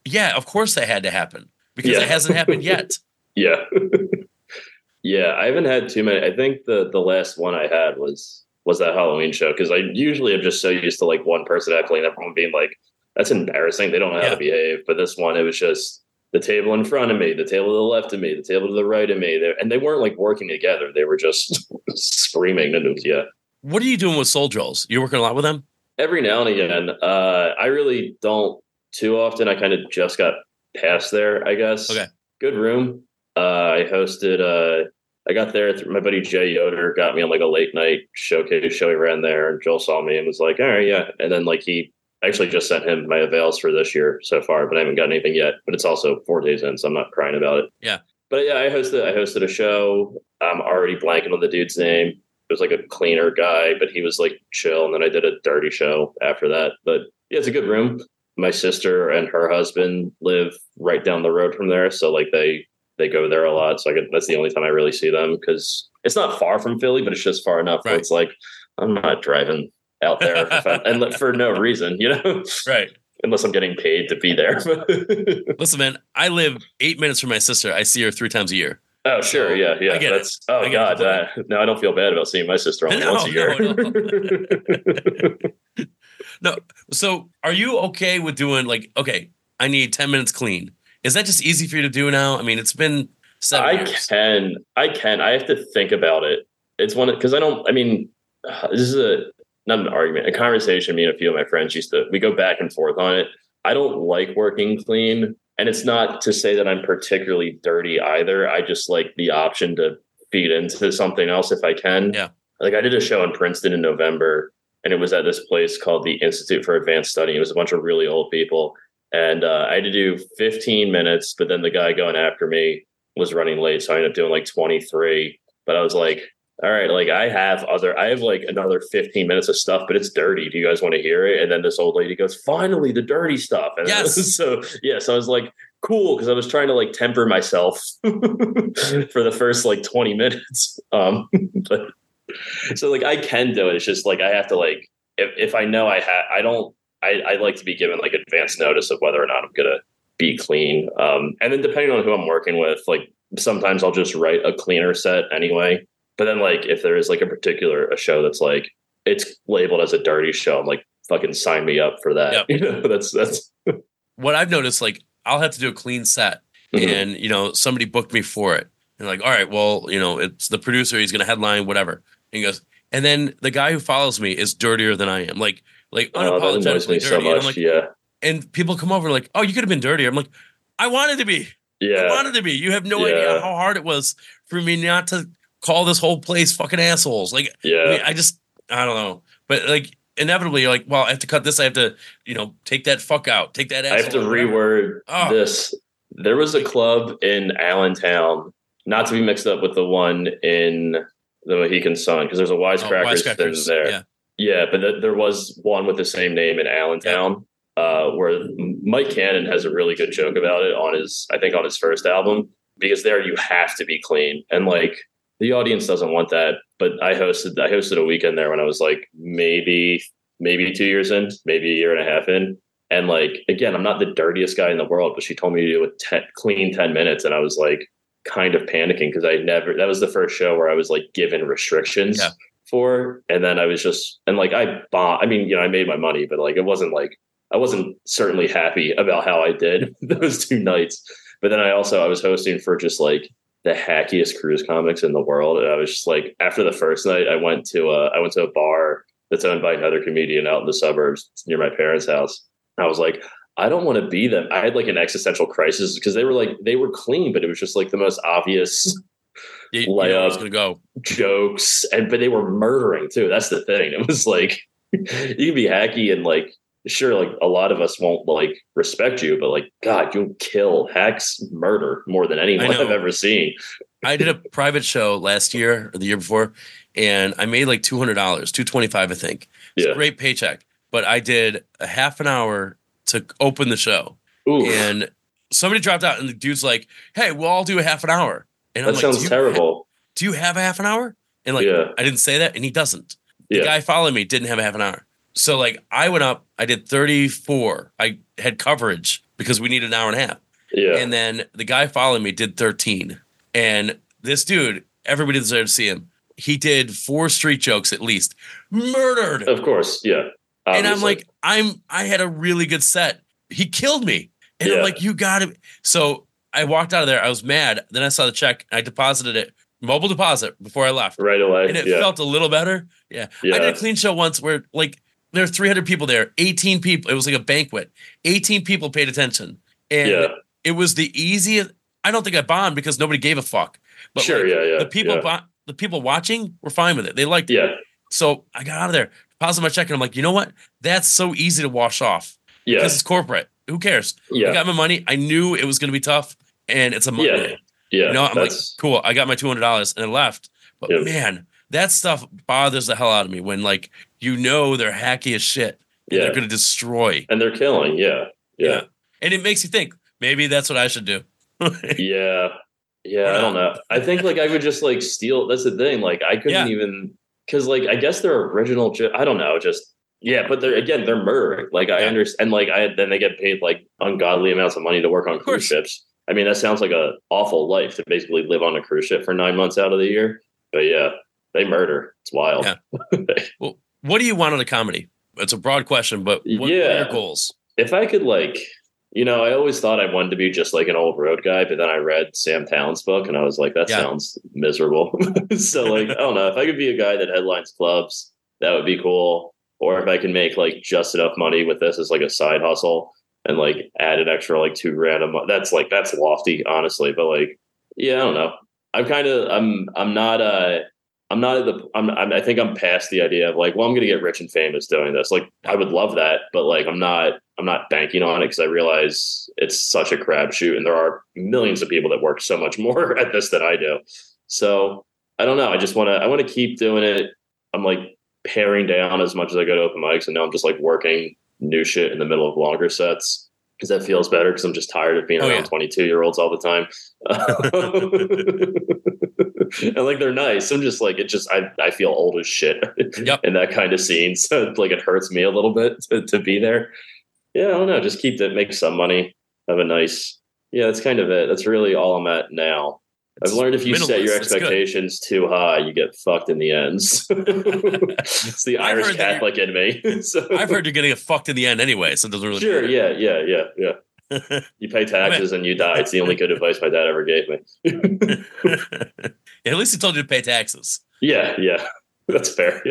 Speaker 1: yeah, of course that had to happen because
Speaker 3: Yeah.
Speaker 1: it hasn't happened yet.
Speaker 3: Yeah. yeah, I haven't had too many. I think the the last one I had was was that Halloween show because I usually am just so used to like one person heckling everyone being like, "That's embarrassing." They don't know how
Speaker 1: Yeah.
Speaker 3: to behave. But this one, it was just the table in front of me, the table to the left of me, the table to the right of me, They- and they weren't like working together. They were just screaming, it
Speaker 1: What are you doing with Soul Drills? You're working a lot with them?
Speaker 3: Every now and again. Uh, I really don't too often. I kind of just got past there, I guess.
Speaker 1: Okay.
Speaker 3: Good room. Uh, I hosted, uh, I got there. Through, my buddy Jay Yoder got me on like a late night showcase show. He ran there, and Joel saw me and was like, "All right, yeah." And then like he actually just sent him my avails for this year so far, but I haven't gotten anything yet. But it's also four days in, so I'm not crying about it.
Speaker 1: Yeah.
Speaker 3: But yeah, I hosted. I hosted a show. I'm already blanking on the dude's name. It was like a cleaner guy, but he was like chill. And then I did a dirty show after that. But yeah, it's a good room. My sister and her husband live right down the road from there, so like they they go there a lot. So I get, that's the only time I really see them because it's not far from Philly, but it's just far enough
Speaker 1: Right.
Speaker 3: it's like I'm not driving out there and for no reason, you know,
Speaker 1: Right.
Speaker 3: unless I'm getting paid to be there.
Speaker 1: Listen, man, I live eight minutes from my sister. I see her three times a year.
Speaker 3: oh, sure, yeah, yeah.
Speaker 1: I get it.
Speaker 3: oh
Speaker 1: I get
Speaker 3: god, uh, no, I don't feel bad about seeing my sister only
Speaker 1: No,
Speaker 3: once a year.
Speaker 1: no, No. So are you okay with doing like, okay, I need 10 minutes clean? Is that just easy for you to do now? I mean, it's been seven
Speaker 3: I
Speaker 1: years.
Speaker 3: can, I can. I have to think about it. It's one because I don't. I mean, this is a not an argument, a conversation. Me and a few of my friends used to. We go back and forth on it. I don't like working clean, and it's not to say that I'm particularly dirty either. I just like the option to feed into something else if I can.
Speaker 1: Yeah.
Speaker 3: Like I did a show in Princeton in November, and it was at this place called the Institute for Advanced Study. It was a bunch of really old people, and uh, I had to do 15 minutes. But then the guy going after me was running late, so I ended up doing like 23. But I was like, all right, like I have other, I have like another 15 minutes of stuff, but it's dirty. Do you guys want to hear it? And then this old lady goes, finally, the dirty stuff. And
Speaker 1: Yes.
Speaker 3: so, yeah, so I was like, cool, because I was trying to like temper myself for the first like 20 minutes. Um, but so like I can do it. It's just like I have to like, if, if I know I have, I don't, I, I like to be given like advance notice of whether or not I'm going to be clean. Um, and then depending on who I'm working with, like sometimes I'll just write a cleaner set anyway. But then like if there is like a particular a show that's like it's labeled as a dirty show, I'm like fucking sign me up for that.
Speaker 1: Yep.
Speaker 3: You know, that's that's
Speaker 1: What I've noticed, like, I'll have to do a clean set.
Speaker 3: Mhm.
Speaker 1: and you know somebody booked me for it and like all right well you know it's the producer he's gonna headline whatever and he goes and then the guy who follows me is dirtier than i am like like
Speaker 3: oh,
Speaker 1: unapologetically
Speaker 3: me
Speaker 1: dirty
Speaker 3: so
Speaker 1: and i'm like
Speaker 3: yeah.
Speaker 1: and people come over like oh you could have been dirtier i'm like i wanted to be
Speaker 3: Yeah.
Speaker 1: i wanted to be you have no
Speaker 3: Yeah.
Speaker 1: idea how hard it was for me not to call this whole place fucking assholes like
Speaker 3: Yeah.
Speaker 1: I, mean, I just i don't know but like inevitably you're like well i have to cut this i have to you know take that fuck out take that
Speaker 3: I have to
Speaker 1: asshole out, whatever.
Speaker 3: reword
Speaker 1: Oh.
Speaker 3: this. There was a club in Allentown, not to be mixed up with the one in the Mohegan Sun, because there's a
Speaker 1: Oh,
Speaker 3: Wisecrackers, thing
Speaker 1: wisecrackers,
Speaker 3: there.
Speaker 1: yeah
Speaker 3: Yeah, but th- there was one with the same name in Allentown, uh, where Mike Cannon has a really good joke about it on his, I think, on his first album, because there you have to be clean, and like the audience doesn't want that. But I hosted, I hosted a weekend there when I was like maybe, maybe two years in, maybe a year and a half in, and like again, I'm not the dirtiest guy in the world, but she told me to do a ten, clean ten minutes, and I was like kind of panicking because I never. That was the first show where I was like given restrictions
Speaker 1: Yeah.
Speaker 3: for, and then I was just and like I bought. I mean, you know, I made my money, but like it wasn't like I wasn't certainly happy about how I did those two nights. But then I also I was hosting for just like the hackiest cruise comics in the world, and I was just like after the first night, I went to a I went to a bar that's owned by another comedian out in the suburbs near my parents' house. I was like, I don't want to be them. I had like an existential crisis because they were like they were clean, but it was just like the most obvious
Speaker 1: you, you know where it's
Speaker 3: layup.
Speaker 1: gonna go
Speaker 3: jokes, and but they were murdering too. That's the thing. It was like you can be hacky and like sure, like a lot of us won't like respect you, but like God, you'll kill hacks murder more than anyone. I've ever seen.
Speaker 1: I did a private show last year or the year before, and I made like two hundred dollars, two twenty five, I think. It's
Speaker 3: Yeah.
Speaker 1: a great paycheck. But I did a half an hour to open the show,
Speaker 3: Ooh,
Speaker 1: and somebody dropped out, and the dude's like, "Hey, we'll all do a half an hour." And I'm
Speaker 3: that
Speaker 1: like,
Speaker 3: sounds
Speaker 1: "Do
Speaker 3: terrible.
Speaker 1: Do you have a half an hour? And like,
Speaker 3: Yeah.
Speaker 1: I didn't say that, and he doesn't. The
Speaker 3: Yeah.
Speaker 1: guy following me didn't have a half an hour. So like, I went up. I did thirty four. I had coverage because we needed an hour and a half.
Speaker 3: yeah.
Speaker 1: And then the guy following me did 13. And this dude, everybody deserved to see him. He did four street jokes at least. Murdered.
Speaker 3: of course, yeah.
Speaker 1: and I'm like, I'm I had a really good set. He killed me. And I'm like, you gotta so I walked out of there. I was mad. Then I saw the check. I deposited it mobile deposit before I left.
Speaker 3: right away.
Speaker 1: And it
Speaker 3: yeah.
Speaker 1: felt a little better. Yeah.
Speaker 3: yeah.
Speaker 1: I did a clean show once where like there are 300 people there, 18 people. It was like a banquet. 18 people paid attention. And
Speaker 3: yeah.
Speaker 1: it was the easiest. I don't think I bombed because nobody gave a fuck. But
Speaker 3: sure.
Speaker 1: like,
Speaker 3: yeah. Yeah.
Speaker 1: the people
Speaker 3: Yeah.
Speaker 1: bo- the people watching were fine with it. They liked it.
Speaker 3: yeah.
Speaker 1: So I got out of there, deposited my check, and I'm like, you know what? That's so easy to wash off
Speaker 3: Yeah.
Speaker 1: because it's corporate. Who cares?
Speaker 3: Yeah.
Speaker 1: i got my money. I knew it was going to be tough, and it's a Monday.
Speaker 3: Yeah.
Speaker 1: You know, I'm like, cool. I got my two hundred dollars and I left. But
Speaker 3: Yeah.
Speaker 1: man, that stuff bothers the hell out of me when like you know they're hacky as shit. And
Speaker 3: Yeah.
Speaker 1: They're going to destroy.
Speaker 3: and they're killing. Yeah. Yeah.
Speaker 1: And it makes you think maybe that's what I should do.
Speaker 3: Yeah. Yeah. I don't know. I think like I would just like steal. That's the thing. Like I couldn't
Speaker 1: Yeah.
Speaker 3: even because like I guess their original. I don't know. Just yeah. But they're again they're murdering. Like I
Speaker 1: Yeah.
Speaker 3: understand. Like I then they get paid like ungodly amounts of money to work on cruise ships. I mean that sounds like a awful life to basically live on a cruise ship for nine months out of the year. But yeah, they murder. It's wild.
Speaker 1: Yeah. what do you want in a comedy? It's a broad question, but what, what are
Speaker 3: Yeah.
Speaker 1: your goals?
Speaker 3: if I could like, you know, I always thought I wanted to be just like an old road guy, but then I read Sam Tallent's book and I was like, that
Speaker 1: Yeah.
Speaker 3: sounds miserable. so like, I don't know if I could be a guy that headlines clubs, that would be cool. Or if I can make like just enough money with this as like a side hustle and like add an extra like two grand a month. That's like that's lofty, honestly. But like, yeah, I don't know. I'm kind of I'm I'm not uh I'm not at the I'm, I'm I think I'm past the idea of like, well, I'm gonna get rich and famous doing this. Like, I would love that, but like, I'm not I'm not banking on it because I realize it's such a crapshoot, and there are millions of people that work so much more at this than I do. So I don't know. I just want to I want to keep doing it. I'm like paring down as much as I go to open mics, and now I'm just like working new shit in the middle of longer sets because that feels better because I'm just tired of being
Speaker 1: Oh,
Speaker 3: around
Speaker 1: yeah.
Speaker 3: 22 year olds all the time. and like they're nice. I'm just like it just I, I feel old as shit
Speaker 1: Yep.
Speaker 3: in that kind of scene. So like it hurts me a little bit to, to be there. Yeah, I don't know. Just keep that make some money. Have a nice yeah, that's kind of it. That's really all I'm at now. I've learned if you set your
Speaker 1: minimalist. It's good.
Speaker 3: expectations too high, you get fucked in the ends. it's the Irish Catholic in me. so,
Speaker 1: I've heard you're getting a fucked in the end anyway, so it doesn't really
Speaker 3: Sure, yeah, yeah, yeah, yeah. You pay taxes and you die. It's the only good advice my dad ever gave me.
Speaker 1: At least he told you to pay taxes.
Speaker 3: yeah, yeah. That's fair.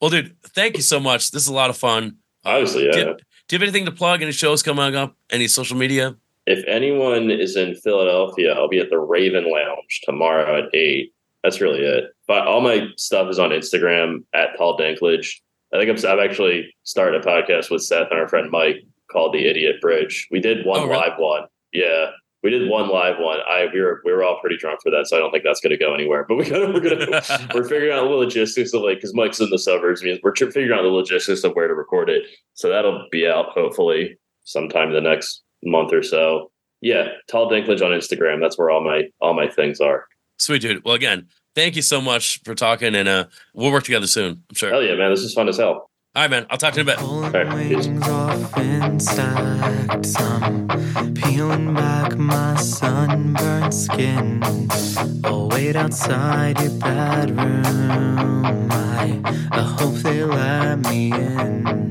Speaker 1: Well, dude, thank you so much. This is a lot of fun.
Speaker 3: Obviously, yeah.
Speaker 1: Do, do you have anything to plug? Any shows coming up? Any social media?
Speaker 3: If anyone is in Philadelphia, I'll be at the Raven Lounge tomorrow at eight. That's really it. But all my stuff is on Instagram at Tall Dinklage. I think I'm, I've actually started a podcast with Seth and our friend Mike called The Idiot Bridge. We did one
Speaker 1: Oh, really?
Speaker 3: live one. Yeah, we did one live one. I we were we were all pretty drunk for that, so I don't think that's going to go anywhere. But we gotta, we're gonna we're figuring out the logistics of like because Mike's in the suburbs. means We're figuring out the logistics of where to record it. So that'll be out hopefully sometime in the next month or so. Yeah, Tall Dinklage on Instagram. That's where all my all my things are.
Speaker 1: Sweet dude. Well, again, thank you so much for talking, and uh, we'll work together soon. I'm sure.
Speaker 3: Hell yeah, man! This is fun as hell.
Speaker 1: All right, man. I'll talk to you in a bit.
Speaker 2: Right. peeling back my skin. I'll wait outside your bedroom. I, I hope they let me in.